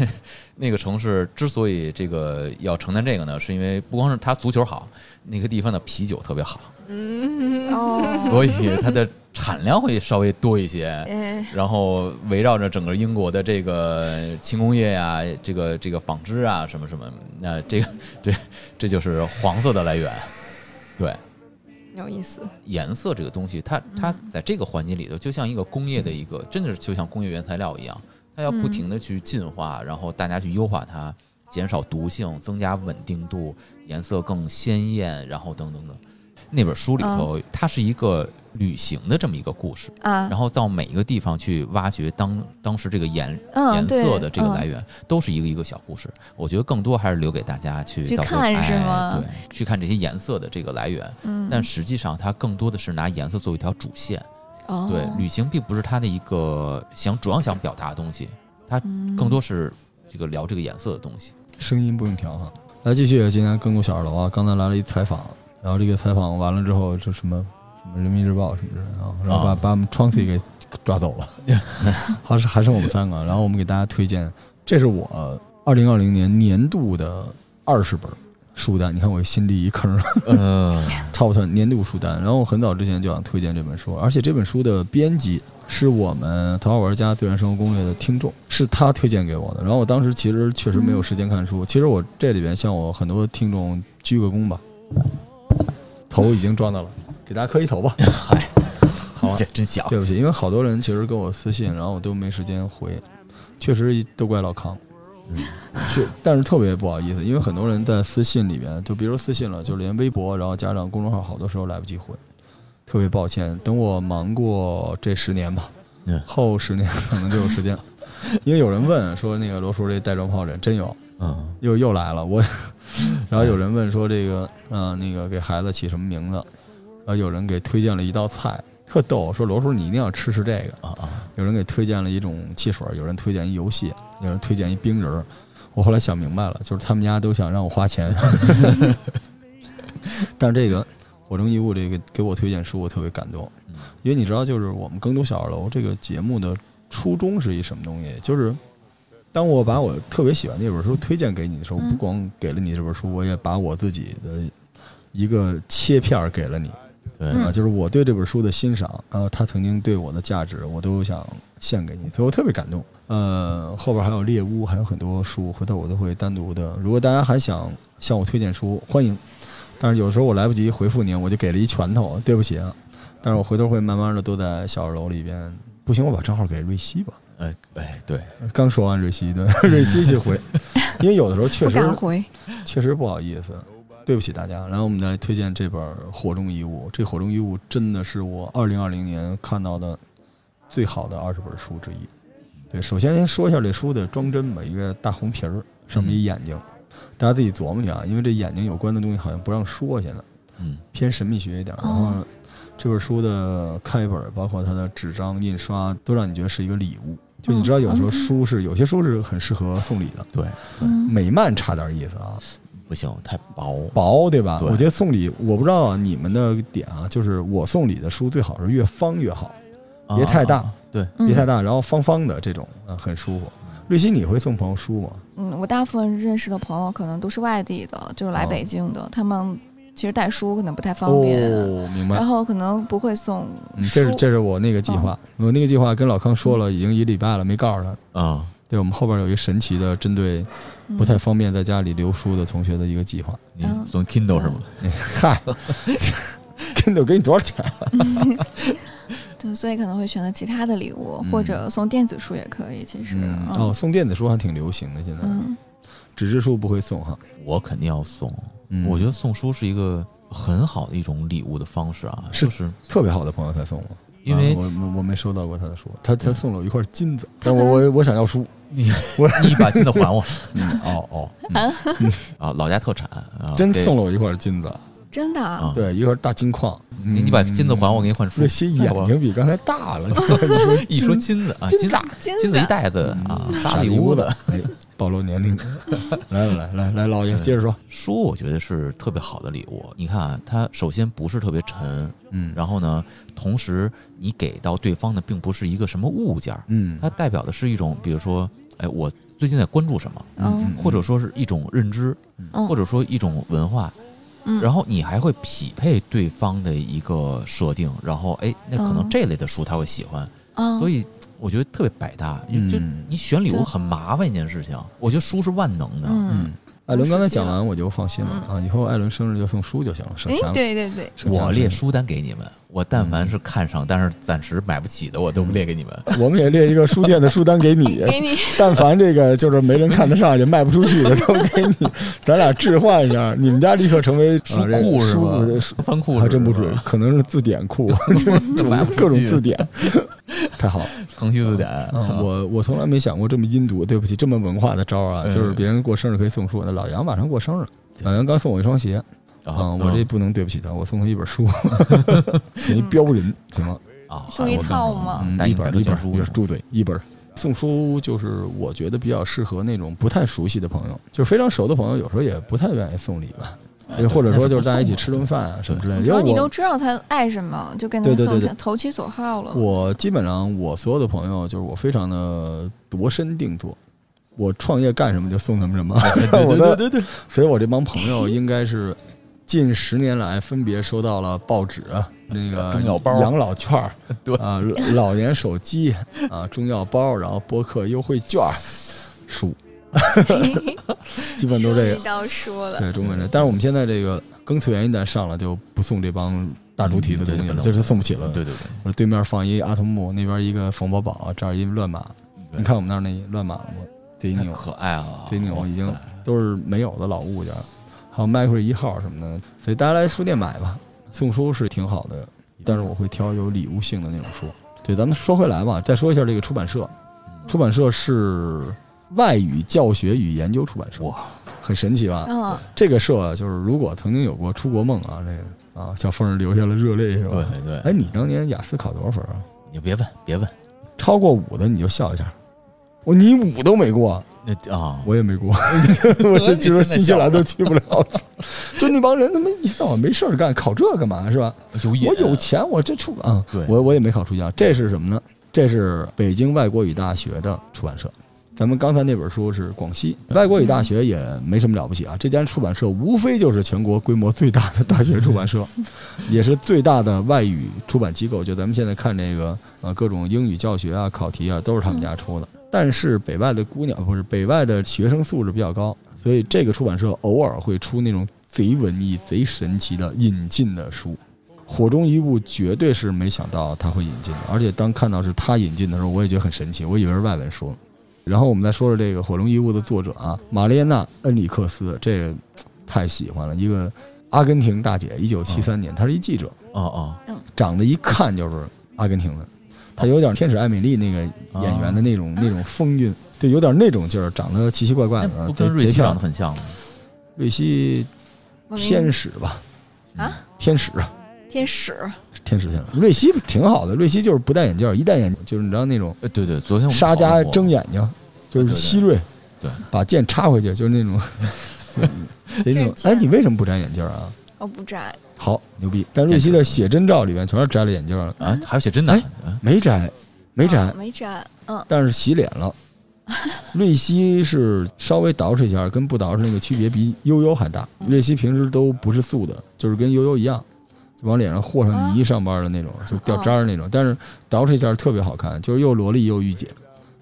[SPEAKER 4] 那个城市之所以这个要承担这个呢，是因为不光是它足球好，那个地方的啤酒特别好，
[SPEAKER 5] 嗯，
[SPEAKER 3] 哦，(laughs)
[SPEAKER 4] 所以它的产量会稍微多一些。
[SPEAKER 3] 哎，
[SPEAKER 4] 然后围绕着整个英国的这个轻工业呀、这个这个纺织啊什么什么，那这个这这就是黄色的来源。对，
[SPEAKER 5] 有意思。
[SPEAKER 4] 颜色这个东西，它它在这个环境里头，就像一个工业的一个，真的是就像工业原材料一样，它要不停的去进化，然后大家去优化它，减少毒性，增加稳定度，颜色更鲜艳，然后等等等。那本书里头，它是一个旅行的这么一个故事，
[SPEAKER 3] 啊
[SPEAKER 4] 然，后到每一个地方去挖掘当当时这个颜
[SPEAKER 3] 嗯
[SPEAKER 4] 颜色的这个
[SPEAKER 3] 嗯
[SPEAKER 4] 来源，都是一个一个小故事。我觉得更多还是留给大家去
[SPEAKER 3] 去看是
[SPEAKER 4] 哎
[SPEAKER 3] 吗
[SPEAKER 4] 对，去看这些颜色的这个来源。
[SPEAKER 3] 嗯，
[SPEAKER 4] 但实际上，它更多的是拿颜色作为一条主线。
[SPEAKER 3] 哦。
[SPEAKER 4] 对，旅行并不是他的一个想主要想表达的东西，它
[SPEAKER 3] 嗯
[SPEAKER 4] 更多是这个聊这个颜色的东西。
[SPEAKER 1] 声音不用调哈。来继续，今天更过小二楼啊，刚才来了一采访，然后这个采访完了之后，就什么什么人民日报什么之类的啊，然后把、
[SPEAKER 4] 啊。
[SPEAKER 1] 把我们创 C 给抓走了，(laughs) 还是还剩我们三个，然后我们给大家推荐，这是我二零二零年年度的二十本书单，你看我心里一坑，
[SPEAKER 4] 呃
[SPEAKER 1] ，top ten 年度书单，然后我很早之前就想推荐这本书，而且这本书的编辑是我们《头号玩家自然生活攻略》的听众，是他推荐给我的。然后我当时其实确实没有时间看书，其实我这里边向我很多听众鞠个躬吧，头已经撞到了，给大家磕一头吧。(laughs)
[SPEAKER 4] 嗨，
[SPEAKER 1] 好啊
[SPEAKER 4] 这真小。
[SPEAKER 1] 对不起，因为好多人其实跟我私信，然后我都没时间回，确实都怪老康。
[SPEAKER 4] 嗯
[SPEAKER 1] 是，但是特别不好意思，因为很多人在私信里边，就比如私信了，就连微博，然后加上公众号，好多时候来不及回，特别抱歉。等我忙过这十年吧
[SPEAKER 4] 嗯，
[SPEAKER 1] 后十年可能就有时间。因为有人问说那个罗叔这带状疱疹真有，
[SPEAKER 4] 嗯，
[SPEAKER 1] 又又来了，我。然后有人问说这个，嗯、那个给孩子起什么名字？然后有人给推荐了一道菜，特逗，说罗叔你一定要吃吃这个。
[SPEAKER 4] 啊啊，
[SPEAKER 1] 有人给推荐了一种汽水，有人推荐一游戏，有人推荐一冰人儿。我后来想明白了，就是他们家都想让我花钱。(laughs) (laughs) 但是这个火中一物这个给我推荐书，我特别感动
[SPEAKER 4] 嗯，
[SPEAKER 1] 因为你知道，就是我们更读小二楼这个节目的初衷是一什么东西？就是当我把我特别喜欢那本书推荐给你的时候，
[SPEAKER 3] 嗯
[SPEAKER 1] 不光给了你这本书，我也把我自己的一个切片给了你。
[SPEAKER 4] 对，
[SPEAKER 3] 嗯
[SPEAKER 1] 啊，就是我对这本书的欣赏，然后，他曾经对我的价值，我都想献给你，所以我特别感动。呃，后边还有猎巫，还有很多书，回头我都会单独的。如果大家还想向我推荐书，欢迎。但是有时候我来不及回复您，我就给了一拳头，对不起啊。但是我回头会慢慢的都在小二楼里边。不行，我把账号给瑞希吧。
[SPEAKER 4] 哎哎，对，
[SPEAKER 1] 刚说完瑞希，对，瑞希去回，(laughs) 因为有的时候确
[SPEAKER 3] 不
[SPEAKER 1] 实
[SPEAKER 3] 敢回，
[SPEAKER 1] 确实不好意思，对不起大家。然后我们再来推荐这本《火中遗物》，这《火中遗物》真的是我二零二零年看到的最好的二十本书之一。对，首先先说一下这书的装帧吧，一个大红皮儿，上面一眼睛，大家自己琢磨去啊，因为这眼睛有关的东西好像不让说，现在
[SPEAKER 4] 嗯
[SPEAKER 1] 偏神秘学一点。然后
[SPEAKER 3] 哦
[SPEAKER 1] 这本书的开本，包括它的纸张印刷，都让你觉得是一个礼物。就你知道，有时候
[SPEAKER 3] 嗯
[SPEAKER 1] 书是有些书是很适合送礼的，
[SPEAKER 4] 对，
[SPEAKER 3] 嗯，
[SPEAKER 1] 美漫差点意思啊。
[SPEAKER 4] 不行，太薄。
[SPEAKER 1] 薄，对吧？
[SPEAKER 4] 对
[SPEAKER 1] 我觉得送礼，我不知道你们的点啊，就是我送礼的书最好是越方越好，别太大
[SPEAKER 4] 对，
[SPEAKER 3] 嗯
[SPEAKER 1] 别太大，然后方方的这种，嗯，很舒服。瑞希，你会送朋友书吗？
[SPEAKER 3] 嗯，我大部分认识的朋友可能都是外地的，就是来
[SPEAKER 1] 哦
[SPEAKER 3] 北京的，他们其实带书可能不太方便，
[SPEAKER 1] 哦，明白
[SPEAKER 3] 然。后可能不会送
[SPEAKER 1] 嗯，这是这是我那个计划，我那个计划跟老康说了，已经一礼拜了，没告诉他。
[SPEAKER 4] 啊，
[SPEAKER 1] 对，我们后边有一个神奇的针对不太方便在家里留书的同学的一个计划。
[SPEAKER 4] 你
[SPEAKER 3] 嗯
[SPEAKER 4] 送 Kindle 是吗？
[SPEAKER 1] 嗨，Kindle 给你多少钱？(laughs)
[SPEAKER 3] 对，所以可能会选择其他的礼物，
[SPEAKER 1] 嗯
[SPEAKER 3] 或者送电子书也可以。其实，
[SPEAKER 1] 嗯，哦，送电子书还挺流行的，现在
[SPEAKER 3] 嗯，
[SPEAKER 1] 纸质书不会送哈。
[SPEAKER 4] 我肯定要送。
[SPEAKER 1] 嗯
[SPEAKER 4] 我觉得送书是一个很好的一种礼物的方式啊，
[SPEAKER 1] 是
[SPEAKER 4] 就是
[SPEAKER 1] 特别好的朋友才送我，
[SPEAKER 4] 因为
[SPEAKER 1] 啊我我我没收到过他的书，他他送了我一块金子，但我我我想要书。(laughs)
[SPEAKER 4] 你我你把金子还我。(laughs)
[SPEAKER 1] 嗯，哦哦，(laughs)
[SPEAKER 4] 啊，老家特产啊，
[SPEAKER 1] 真送了我一块金子，
[SPEAKER 3] 真的啊，
[SPEAKER 4] 啊，
[SPEAKER 1] 对，一块大金矿。
[SPEAKER 4] 你你把金子还我，给你换书。
[SPEAKER 1] 瑞希眼睛比刚才大了，你说 (laughs)
[SPEAKER 4] 一说金子啊，金子
[SPEAKER 3] 金
[SPEAKER 4] 金子一袋子啊，
[SPEAKER 1] 傻
[SPEAKER 4] 大礼物的
[SPEAKER 1] 暴露年龄。(laughs) 来来来来，老爷接着说。
[SPEAKER 4] 书，我觉得是特别好的礼物。你看啊，它首先不是特别沉，
[SPEAKER 1] 嗯
[SPEAKER 4] 然后呢，同时你给到对方的并不是一个什么物件儿，
[SPEAKER 1] 嗯
[SPEAKER 4] 它代表的是一种，比如说，哎，我最近在关注什么，
[SPEAKER 3] 嗯
[SPEAKER 4] 或者说是一种认知，
[SPEAKER 3] 嗯
[SPEAKER 4] 或者说一种文化，
[SPEAKER 3] 嗯，
[SPEAKER 4] 然后你还会匹配对方的一个设定，然后哎，那可能
[SPEAKER 3] 嗯
[SPEAKER 4] 这类的书他会喜欢，
[SPEAKER 3] 嗯，
[SPEAKER 4] 所以我觉得特别百搭。就就
[SPEAKER 1] 嗯
[SPEAKER 4] 你选礼物很麻烦一件事情，我觉得书是万能的。
[SPEAKER 3] 嗯
[SPEAKER 1] 嗯，艾伦刚才讲完，我就放心了啊！以后艾伦生日就送书就行了，省钱。
[SPEAKER 3] 对对对，
[SPEAKER 1] 省钱了
[SPEAKER 4] 我列书单给你们，我但凡是看上但是暂时买不起的，我都列给你们。(laughs)
[SPEAKER 1] 我们也列一个书店的书单给你，
[SPEAKER 3] 给你。
[SPEAKER 1] 但凡这个就是没人看得上也卖不出去的都给你，(laughs) 咱俩置换一下，你们家立刻成为
[SPEAKER 4] 书库是吧？
[SPEAKER 1] 书书
[SPEAKER 4] 仓库
[SPEAKER 1] 还真不是可能是字典库，(laughs) 就
[SPEAKER 4] 买
[SPEAKER 1] 各种字典，太好了。
[SPEAKER 4] 康熙字典。
[SPEAKER 1] 嗯，我我从来没想过这么阴毒，对不起，这么文化的招啊，
[SPEAKER 4] 嗯
[SPEAKER 1] 就是别人过生日可以送书，那老杨马上过生日，老杨刚送我一双鞋，啊，
[SPEAKER 4] 然后
[SPEAKER 1] 我这不能对不起他，我送他一本书，(laughs) 送一标人，行吗？
[SPEAKER 4] 啊，
[SPEAKER 3] 送一套吗
[SPEAKER 1] 嗯，一本一本
[SPEAKER 4] 书
[SPEAKER 1] 住嘴一本。送书就是我觉得比较适合那种不太熟悉的朋友，就是非常熟的朋友，有时候也不太愿意送礼吧，又或者说就是大家一起吃顿饭啊什么之类的。因
[SPEAKER 3] 主要你都知道他爱什么，就跟他送
[SPEAKER 1] 对对对对
[SPEAKER 3] 投其所好了。
[SPEAKER 1] 我基本上我所有的朋友，就是我非常的度身定做，我创业干什么就送他们什么。对 (laughs) 对
[SPEAKER 4] 对对，
[SPEAKER 1] 所以我这帮朋友应该是近十年来分别收到了报纸、那个
[SPEAKER 4] 中药包
[SPEAKER 1] 养老券儿 (laughs)
[SPEAKER 4] 对
[SPEAKER 1] 啊、老年手机啊、中药包，然后播客优惠券儿、书，(laughs) 基本都是这个。
[SPEAKER 3] 了，
[SPEAKER 1] 对中文这，但是我们现在这个更次元一旦上了，就不送这帮大猪蹄子东西了，就是送不起了。
[SPEAKER 4] 对对对
[SPEAKER 1] 我对面放一阿童木，那边一个冯宝宝，这儿一乱
[SPEAKER 4] 马。
[SPEAKER 1] 你看我们那儿那乱马了吗？贼牛，
[SPEAKER 4] 太可爱了，
[SPEAKER 1] 贼牛，已经都是没有的老物件，还有麦克一号什么的，所以大家来书店买吧。送书是挺好的，但是我会挑有礼物性的那种书。对，咱们说回来吧，再说一下这个出版社。出版社是外语教学与研究出版社，
[SPEAKER 4] 哇，
[SPEAKER 1] 很神奇吧？
[SPEAKER 3] 嗯，
[SPEAKER 1] 这个社就是如果曾经有过出国梦啊，这个啊，小凤儿流下了热泪是吧？
[SPEAKER 4] 对对，
[SPEAKER 1] 哎，你当年雅思考多少分啊？
[SPEAKER 4] 你别问别问，
[SPEAKER 1] 超过五的你就笑一下。我你五都没过，
[SPEAKER 4] 那啊，
[SPEAKER 1] 我也没过，(laughs) 我就觉得新西兰都去不了。就那帮人他妈一到晚没事儿干，考这干嘛是吧？
[SPEAKER 4] 有
[SPEAKER 1] 我有钱，我这出啊，
[SPEAKER 4] 对
[SPEAKER 1] 我我也没考出家。这是什么呢？这是北京外国语大学的出版社。咱们刚才那本书是广西外国语大学，也没什么了不起啊。这家出版社无非就是全国规模最大的大学出版社，(laughs) 也是最大的外语出版机构。就咱们现在看这个呃各种英语教学啊、考题啊，都是他们家出的。但是北外的姑娘不是北外的学生素质比较高，所以这个出版社偶尔会出那种贼文艺、贼神奇的引进的书。火中一物绝对是没想到他会引进的，而且当看到是他引进的时候，我也觉得很神奇，我以为是外文书。然后我们再说说这个《火中遗物》的作者啊，玛丽安娜·恩里克斯，这个太喜欢了，一个阿根廷大姐，一九七三年，她是一记者，
[SPEAKER 4] 哦哦，
[SPEAKER 1] 长得一看就是阿根廷的，她有点天使艾美丽那个演员的那种、那种风韵，对，有点那种劲儿，长得奇奇怪怪的，
[SPEAKER 4] 那不
[SPEAKER 1] 贼
[SPEAKER 4] 跟瑞希长得。很像吗？
[SPEAKER 1] 瑞希天使吧，
[SPEAKER 3] 啊，
[SPEAKER 1] 天使。
[SPEAKER 3] 天使，
[SPEAKER 1] 天使性了。瑞希挺好的，瑞希就是不戴眼镜，一戴眼镜就是你知道那种
[SPEAKER 4] 呃，对对，昨天我们
[SPEAKER 1] 沙加
[SPEAKER 4] 讨论过
[SPEAKER 1] 睁眼睛，就是希瑞，
[SPEAKER 4] 对，
[SPEAKER 1] 把剑插回去，就是那种 (laughs) 哎，你为什么不摘眼镜啊？
[SPEAKER 3] 我不摘，
[SPEAKER 1] 好牛逼！但瑞希的写真照里面全是摘了眼镜儿了，
[SPEAKER 4] 啊，还有写真的
[SPEAKER 1] 哎，
[SPEAKER 4] 啊
[SPEAKER 1] 没摘，没摘
[SPEAKER 3] 啊，没摘，嗯，
[SPEAKER 1] 但是洗脸了。(laughs) 瑞希是稍微捯饬一下，跟不捯饬那个区别比悠悠还大。瑞希平时都不是素的，就是跟悠悠一样，就往脸上和上泥上班的那种，就掉渣儿那种。但是捯饬一下特别好看，就是又萝莉又御姐。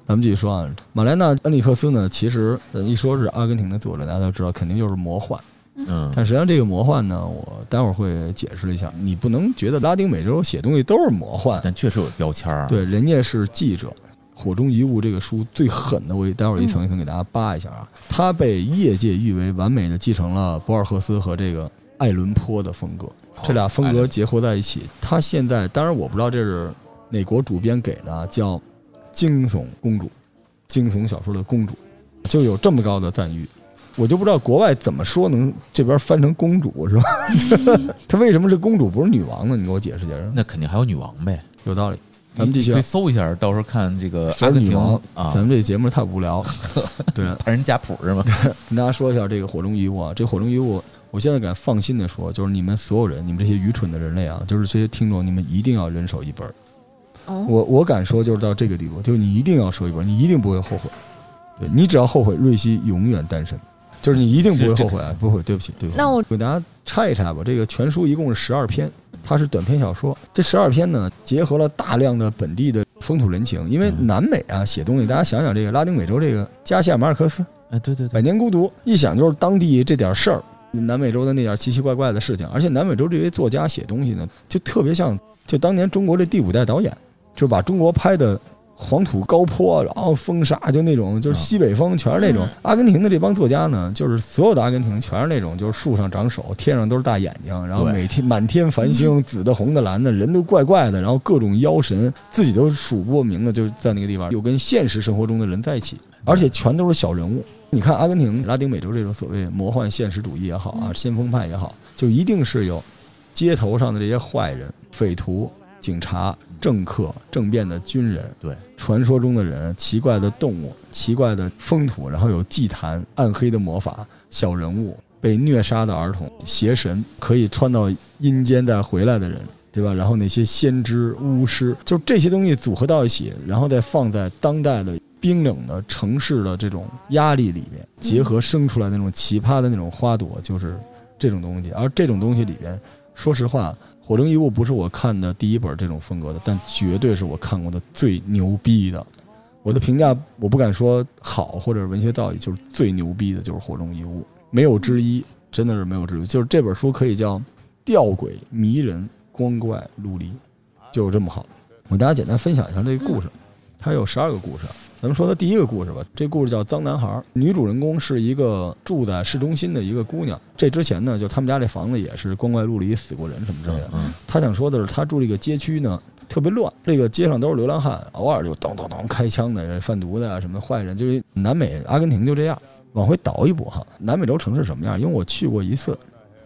[SPEAKER 1] 咱们继续说啊，马莱纳·恩里克斯呢，其实呃一说是阿根廷的作者，大家都知道肯定就是魔幻。
[SPEAKER 4] 嗯，
[SPEAKER 1] 但实际上这个魔幻呢，我待会儿会解释一下。你不能觉得拉丁美洲写东西都是魔幻，
[SPEAKER 4] 但确实有标签儿。，
[SPEAKER 1] 对，人家是记者。《火中遗物》这个书最狠的，我待会儿一层一层给大家扒一下啊。它被业界誉为完美的继承了博尔赫斯和这个爱伦坡的风格，这俩风格结合在一起。它现在当然我不知道这是哪国主编给的啊，叫惊悚公主，惊悚小说的公主，就有这么高的赞誉。我就不知道国外怎么说能这边翻成公主是吧？(laughs) 她为什么是公主不是女王呢？你给我解释解释。
[SPEAKER 4] 那肯定还有女王呗。
[SPEAKER 1] 有道理。咱们继续啊
[SPEAKER 4] 你可以搜一下，到时候看这个
[SPEAKER 1] 谁
[SPEAKER 4] 阿根廷
[SPEAKER 1] 是女王
[SPEAKER 4] 啊
[SPEAKER 1] 咱，们这节目太无聊。(laughs) 对，(laughs)
[SPEAKER 4] 看人家谱是吗？
[SPEAKER 1] 跟大家说一下这个火中遗物啊，这火中遗物，我现在敢放心的说，就是你们所有人，你们这些愚蠢的人类啊，就是这些听众，你们一定要人手一本儿。
[SPEAKER 3] 哦，
[SPEAKER 1] 我我敢说，就是到这个地步，就是你一定要收一本儿，你一定不会后悔。对你只要后悔，瑞希永远单身，就是你一定不会后悔啊，不会，对不起，对不起。
[SPEAKER 3] 那我
[SPEAKER 1] 给大家拆一拆吧，这个全书一共是十二篇，它是短篇小说。这十二篇呢，结合了大量的本地的风土人情，因为
[SPEAKER 4] 嗯
[SPEAKER 1] 南美啊写东西，大家想想这个拉丁美洲这个加西亚马尔克斯。
[SPEAKER 4] 哎，对对对
[SPEAKER 1] 百，年孤独，一想就是当地这点事儿，南美洲的那点奇奇怪怪的事情，而且南美洲这些作家写东西呢，就特别像就当年中国这第五代导演，就把中国拍的黄土高坡，然后风沙，就那种就是西北风，全是那种
[SPEAKER 3] 嗯。
[SPEAKER 1] 阿根廷的这帮作家呢，就是所有的阿根廷全是那种，就是树上长手，天上都是大眼睛，然后每天满天繁星，紫的、红的、蓝的，人都怪怪的，然后各种妖神，自己都数不过名的，就在那个地方又跟现实生活中的人在一起，而且全都是小人物。你看阿根廷、拉丁美洲这种所谓魔幻现实主义也好啊，先锋派也好，就一定是有街头上的这些坏人、匪徒、警察、政客、政变的军人，
[SPEAKER 4] 对，
[SPEAKER 1] 传说中的人、奇怪的动物、奇怪的风土，然后有祭坛、暗黑的魔法、小人物、被虐杀的儿童、邪神，可以穿到阴间再回来的人。对吧？然后那些先知、巫师，就这些东西组合到一起，然后再放在当代的冰冷的城市的这种压力里面，结合生出来那种奇葩的那种花朵，就是这种东西。而这种东西里边，说实话，《火中遗物》不是我看的第一本这种风格的，但绝对是我看过的最牛逼的。我的评价我不敢说好或者文学造诣，就是最牛逼的，就是《火中遗物》，没有之一，真的是没有之一。就是这本书可以叫吊诡、迷人、光怪陆离，就这么好。我给大家简单分享一下这个故事，它有十二个故事。咱们说的第一个故事吧，这故事叫《脏男孩》，女主人公是一个住在市中心的一个姑娘。这之前呢，就他们家这房子也是光怪陆离，死过人什么之类的。
[SPEAKER 4] 嗯，
[SPEAKER 1] 他想说的是，她住这个街区呢特别乱，这个街上都是流浪汉，偶尔就咚咚咚开枪的、贩毒的啊什么坏人，就是南美阿根廷就这样。往回倒一步哈，南美洲城市什么样？因为我去过一次，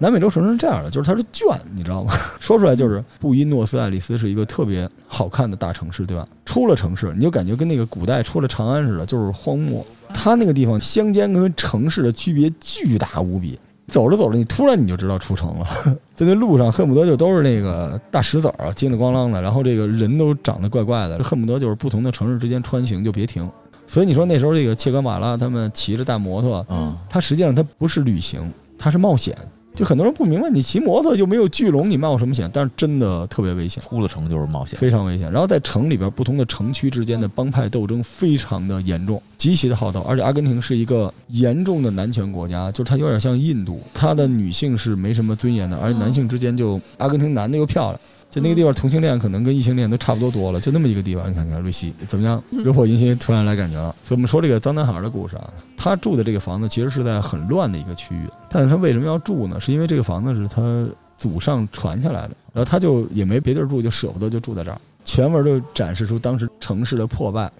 [SPEAKER 1] 南美洲城市是这样的，就是它是卷，你知道吗？(laughs) 说出来就是布宜诺斯艾利斯是一个特别好看的大城市，对吧？出了城市，你就感觉跟那个古代出了长安似的，就是荒漠。它那个地方乡间跟城市的区别巨大无比。走着走着，你突然你就知道出城了，(laughs) 在那路上恨不得就都是那个大石子儿啊，金里咣啷的，然后这个人都长得怪怪的，恨不得就是不同的城市之间穿行就别停。所以你说那时候这个切格马拉他们骑着大摩托，
[SPEAKER 4] 嗯，
[SPEAKER 1] 它实际上它不是旅行，它是冒险。就很多人不明白，你骑摩托就没有巨龙，你冒什么险？但是真的特别危险。
[SPEAKER 4] 出了城就是冒险。
[SPEAKER 1] 非常危险。然后在城里边，不同的城区之间的帮派斗争非常的严重，极其的好斗。而且阿根廷是一个严重的男权国家，就是它有点像印度，它的女性是没什么尊严的，而且男性之间就阿根廷男的又漂亮。就那个地方，同性恋可能跟异性恋都差不多多了，就那么一个地方。你看看瑞希怎么样？惹火迎新，突然来感觉了。所以我们说这个脏男孩的故事啊，他住的这个房子其实是在很乱的一个区域，但是他为什么要住呢？是因为这个房子是他祖上传下来的，然后他就也没别地儿住，就舍不得就住在这儿。全文就展示出当时城市的破败，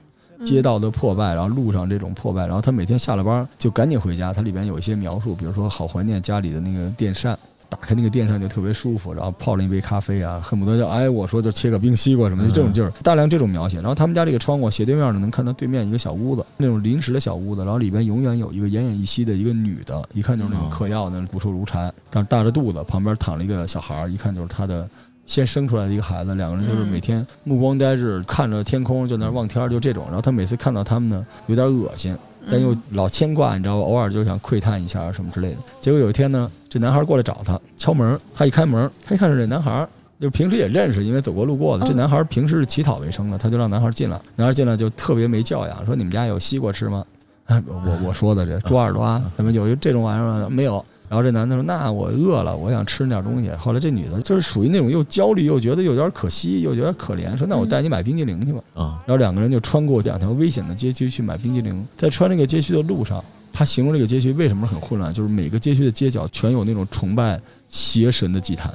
[SPEAKER 1] 街道的破败，然后路上这种破败，然后他每天下了班就赶紧回家。它里边有一些描述，比如说好怀念家里的那个电扇，打开那个电扇就特别舒服，然后泡了一杯咖啡啊，恨不得就哎我说就切个冰西瓜什么的，就这种劲儿，大量这种描写。然后他们家这个窗户斜对面呢，能看到对面一个小屋子，那种临时的小屋子，然后里边永远有一个奄奄一息的一个女的，一看就是那种嗑药的骨瘦如柴，但是大着肚子，旁边躺了一个小孩儿，一看就是他的。先生出来的一个孩子，两个人就是每天目光呆滞，看着天空就那望天儿，就这种。然后他每次看到他们呢，有点恶心，但又老牵挂，你知道吧？偶尔就想窥探一下什么之类的。结果有一天呢，这男孩过来找他，敲门，他一开门，他一看是这男孩，就平时也认识，因为走过路过的。这男孩平时是乞讨为生的，他就让男孩进来。男孩进来就特别没教养，说你们家有西瓜吃吗？哎 (laughs) 我我说的这猪耳朵啊，什么有这种玩意儿没有？然后这男的说：“那我饿了，我想吃点东西。”后来这女的就是属于那种又焦虑又觉得有点可惜，又觉得可怜，说：“那我带你买冰激凌去吧。”
[SPEAKER 4] 啊，
[SPEAKER 1] 然后两个人就穿过两条危险的街区去买冰激凌。在穿这个街区的路上，他形容这个街区为什么很混乱，就是每个街区的街角全有那种崇拜邪神的祭坛，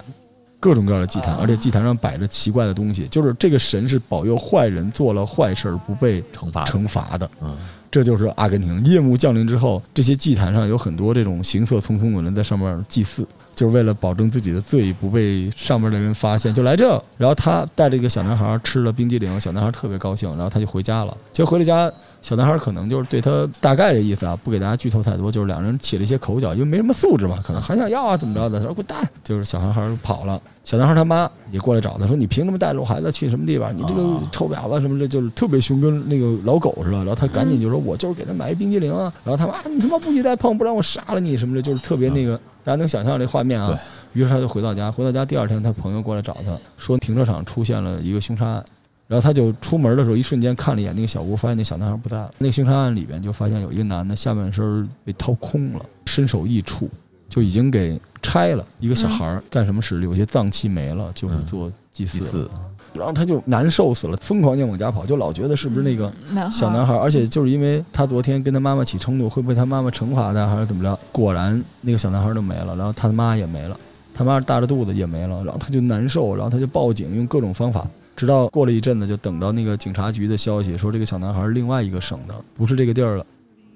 [SPEAKER 1] 各种各样的祭坛，而且祭坛上摆着奇怪的东西，就是这个神是保佑坏人做了坏事儿不被
[SPEAKER 4] 惩罚的
[SPEAKER 1] 惩罚的。
[SPEAKER 4] 嗯
[SPEAKER 1] 这就是阿根廷夜幕降临之后，这些祭坛上有很多这种行色匆匆的人在上面祭祀，就是为了保证自己的罪不被上面的人发现，就来这。然后他带着一个小男孩吃了冰激凌，小男孩特别高兴，然后他就回家了。结果回了家，小男孩可能就是对他大概的意思啊，不给大家剧透太多，就是两人起了一些口角，因为没什么素质嘛，可能还想要啊怎么着的，他说滚蛋，就是小男孩跑了。小男孩他妈也过来找他说：“你凭什么带着我孩子去什么地方？你这个
[SPEAKER 4] 啊
[SPEAKER 1] 臭婊子什么的，就是特别凶，跟那个老狗似的。”然后他赶紧就说：“我就是给他买一冰激凌啊。”然后他妈：“你他妈不许再碰，不然我杀了你什么的，就是特别那个，大家能想象这画面啊。”于是他就回到家，回到家第二天，他朋友过来找他说，停车场出现了一个凶杀案。然后他就出门的时候，一瞬间看了一眼那个小屋，发现那小男孩不在了。那个凶杀案里边就发现有一个男的下半身被掏空了，身首异处，就已经给拆了。一个小孩儿干什么使？有些脏器没了，就是做祭祀。
[SPEAKER 4] 祭祀，
[SPEAKER 1] 然后他就难受死了，疯狂地往家跑，就老觉得是不是那个小男孩，而且就是因为他昨天跟他妈妈起冲突，会不会他妈妈惩罚他还是怎么着？果然那个小男孩就没了，然后他的妈也没了，他妈大着肚子也没了，然后他就难受，然后他就报警，用各种方法，直到过了一阵子，就等到那个警察局的消息说这个小男孩是另外一个省的，不是这个地儿了。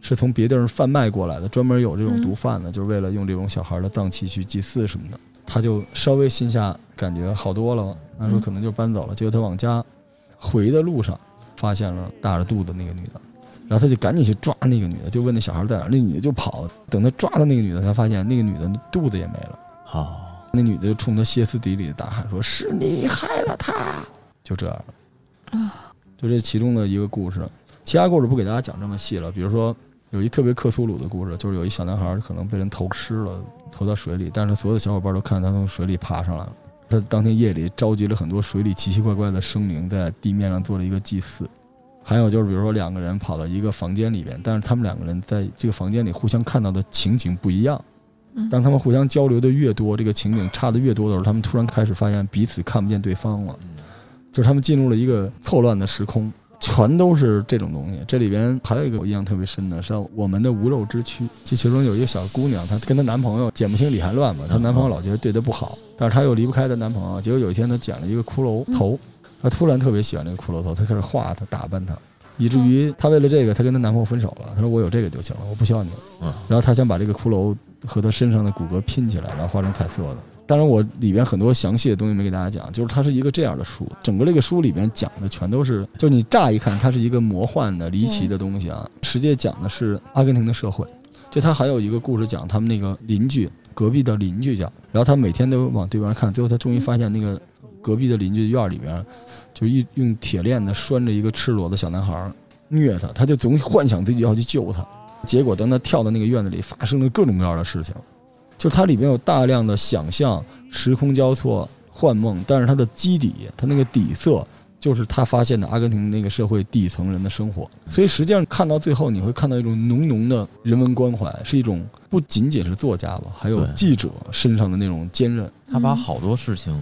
[SPEAKER 1] 是从别地儿贩卖过来的，专门有这种毒贩的，就是为了用这种小孩的脏器去祭祀什么的。他就稍微心下感觉好多了，那时候可能就搬走了。结果他往家回的路上，发现了大着肚子那个女的，然后他就赶紧去抓那个女的，就问那小孩在哪，那女的就跑了。等他抓到那个女的，才发现那个女的肚子也没了。
[SPEAKER 4] 哦，
[SPEAKER 1] 那女的就冲他歇斯底里的大喊说：“是你害了他！”就这样了。就这其中的一个故事，其他故事不给大家讲这么细了。比如说，有一特别克苏鲁的故事，就是有一小男孩可能被人投尸了，投到水里，但是所有的小伙伴都看他从水里爬上来了。他当天夜里召集了很多水里奇奇怪怪的生灵，在地面上做了一个祭祀。还有就是，比如说两个人跑到一个房间里边，但是他们两个人在这个房间里互相看到的情景不一样。当他们互相交流的越多，这个情景差的越多的时候，他们突然开始发现彼此看不见对方了，就是他们进入了一个错乱的时空，全都是这种东西。这里边还有一个我印象特别深的是我们的无肉之躯，这其中有一个小姑娘，她跟她男朋友剪不清理还乱嘛，她男朋友老觉得对她不好，但是她又离不开她男朋友，结果有一天她剪了一个骷髅头，她突然特别喜欢这个骷髅头，她开始画它，打扮它。以至于她为了这个，她跟她男朋友分手了。她说：“我有这个就行了，我不需要你了。”
[SPEAKER 4] 嗯，
[SPEAKER 1] 然后她想把这个骷髅和她身上的骨骼拼起来，然后画成彩色的。当然，我里边很多详细的东西没给大家讲，就是它是一个这样的书，整个这个书里边讲的全都是，就你乍一看它是一个魔幻的、离奇的东西啊，实际讲的是阿根廷的社会。就他还有一个故事讲他们那个邻居，隔壁的邻居讲，然后他每天都往对面看，最后他终于发现那个隔壁的邻居院里边，就一用铁链子拴着一个赤裸的小男孩虐他，他就总幻想自己要去救他，结果等他跳到那个院子里，发生了各种各样的事情，就是它里面有大量的想象、时空交错、幻梦，但是它的基底，它那个底色。就是他发现的阿根廷那个社会底层人的生活，所以实际上看到最后，你会看到一种浓浓的人文关怀，是一种不仅仅是作家吧，还有记者身上的那种坚韧。
[SPEAKER 4] 他把好多事情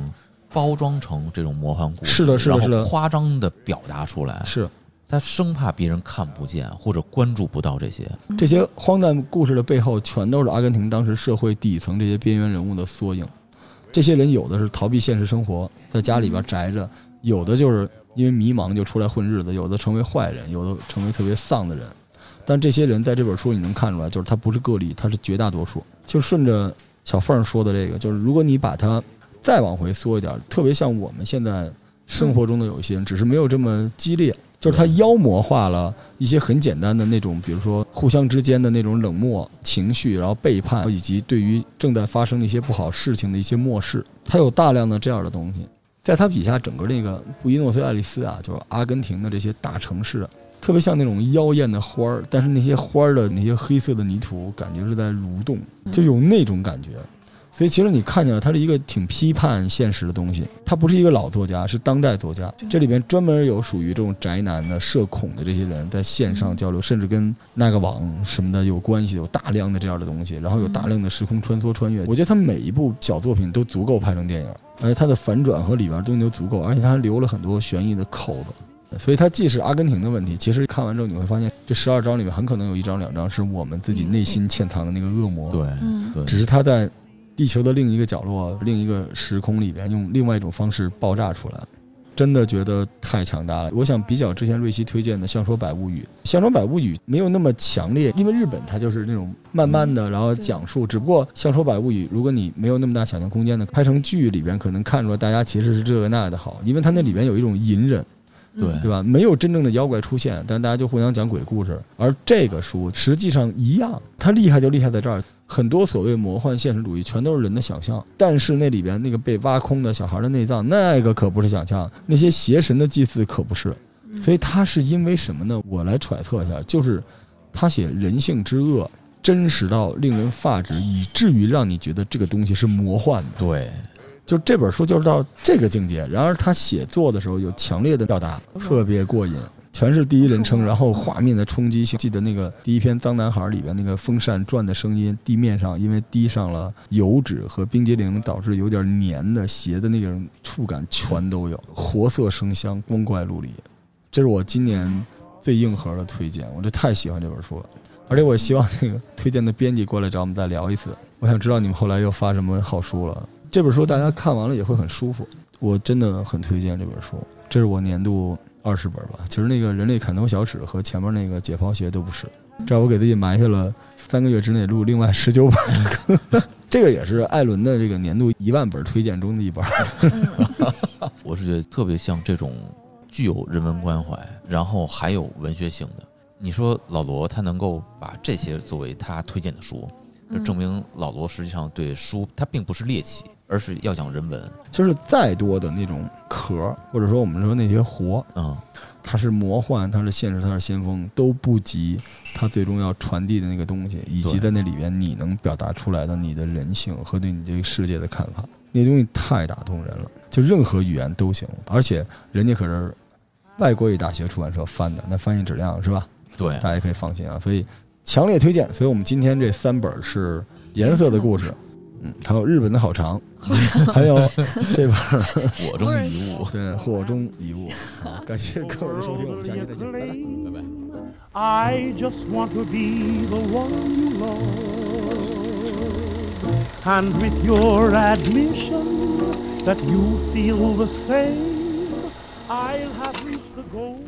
[SPEAKER 4] 包装成这种魔幻故事，
[SPEAKER 1] 是的是的
[SPEAKER 4] 然后
[SPEAKER 1] 是的
[SPEAKER 4] 夸张的表达出来，
[SPEAKER 1] 是
[SPEAKER 4] 他生怕别人看不见或者关注不到这些。
[SPEAKER 1] 这些荒诞故事的背后，全都是阿根廷当时社会底层这些边缘人物的缩影。这些人有的是逃避现实生活，在家里边宅着；有的就是因为迷茫就出来混日子；有的成为坏人，有的成为特别丧的人。但这些人在这本书你能看出来，就是他不是个例，他是绝大多数。就顺着小凤说的这个，就是如果你把它再往回缩一点，特别像我们现在生活中的有些人，只是没有这么激烈，就是他妖魔化了一些很简单的那种，比如说互相之间的那种冷漠情绪，然后背叛，以及对于正在发生的一些不好事情的一些漠视。他有大量的这样的东西，在他笔下，整个那个布宜诺斯艾利斯啊，就是阿根廷的这些大城市，特别像那种妖艳的花儿，但是那些花儿的那些黑色的泥土，感觉是在蠕动，就有那种感觉。所以其实你看见了他是一个挺批判现实的东西，他不是一个老作家，是当代作家。这里边专门有属于这种宅男的、社恐的这些人在线上交流，甚至跟那个网什么的有关系，有大量的这样的东西，然后有大量的时空穿梭穿越。我觉得他每一部小作品都足够拍成电影，而且他的反转和里边东西都足够，而且他还留了很多悬疑的口子。所以它既是阿根廷的问题，其实看完之后你会发现，这十二章里面很可能有一章两章是我们自己内心潜藏的那个恶魔。
[SPEAKER 4] 对，
[SPEAKER 1] 只是他在地球的另一个角落、另一个时空里边，用另外一种方式爆炸出来。真的觉得太强大了。我想比较之前瑞希推荐的《相说百物语》，《相说百物语》没有那么强烈，因为日本它就是那种慢慢的，然后讲述。只不过《相说百物语》，如果你没有那么大想象空间的，拍成剧里边可能看出来大家其实是这个那的好，因为它那里边有一种隐忍。
[SPEAKER 4] 对
[SPEAKER 1] 对吧？没有真正的妖怪出现，但是大家就互相讲鬼故事。而这个书实际上一样，它厉害就厉害在这儿，很多所谓魔幻现实主义全都是人的想象，但是那里边那个被挖空的小孩的内脏，那个可不是想象，那些邪神的祭祀可不是。所以他是因为什么呢？我来揣测一下，就是他写人性之恶真实到令人发指，以至于让你觉得这个东西是魔幻的。
[SPEAKER 4] 对，
[SPEAKER 1] 就这本书就是到这个境界。然而他写作的时候有强烈的表达，特别过瘾，全是第一人称，然后画面的冲击性。记得那个第一篇《脏男孩》里边那个风扇转的声音，地面上因为滴上了油脂和冰激凌，导致有点黏的、鞋的那种触感，全都有，活色生香，光怪陆离。这是我今年最硬核的推荐，我这太喜欢这本书了。而且我也希望那个推荐的编辑过来找我们再聊一次。我想知道你们后来又发什么好书了。这本书大家看完了也会很舒服，我真的很推荐这本书。这是我年度二十本吧。其实那个人类砍头小史和前面那个解剖学都不是，这样我给自己埋下了三个月之内录另外十九本。(laughs) 这个也是艾伦的这个年度一万本推荐中的一本。(laughs)
[SPEAKER 4] 我是觉得特别像这种具有人文关怀，然后还有文学性的。你说老罗他能够把这些作为他推荐的书，就证明老罗实际上对书他并不是猎奇，而是要讲人文。
[SPEAKER 1] 就是再多的那种壳，或者说我们说那些活，
[SPEAKER 4] 嗯，
[SPEAKER 1] 它是魔幻，它是现实，它是先锋，都不及它最终要传递的那个东西，以及在那里边你能表达出来的你的人性和对你这个世界的看法，那东西太打动人了。就任何语言都行，而且人家可是外国语大学出版社翻的，那翻译质量是吧？
[SPEAKER 4] 对，
[SPEAKER 1] 大家可以放心啊。所以强烈推荐。所以我们今天这三本是颜色的故事，嗯，还有日本的好长，还有这本
[SPEAKER 4] 火中遗物。
[SPEAKER 1] 对火中遗物。好，感谢各位的收听，我们下期再见，拜拜。
[SPEAKER 4] 拜拜。
[SPEAKER 2] I just want to be the one you love. And with your admission that you feel the same, I'll have reached the goal I'm dreaming.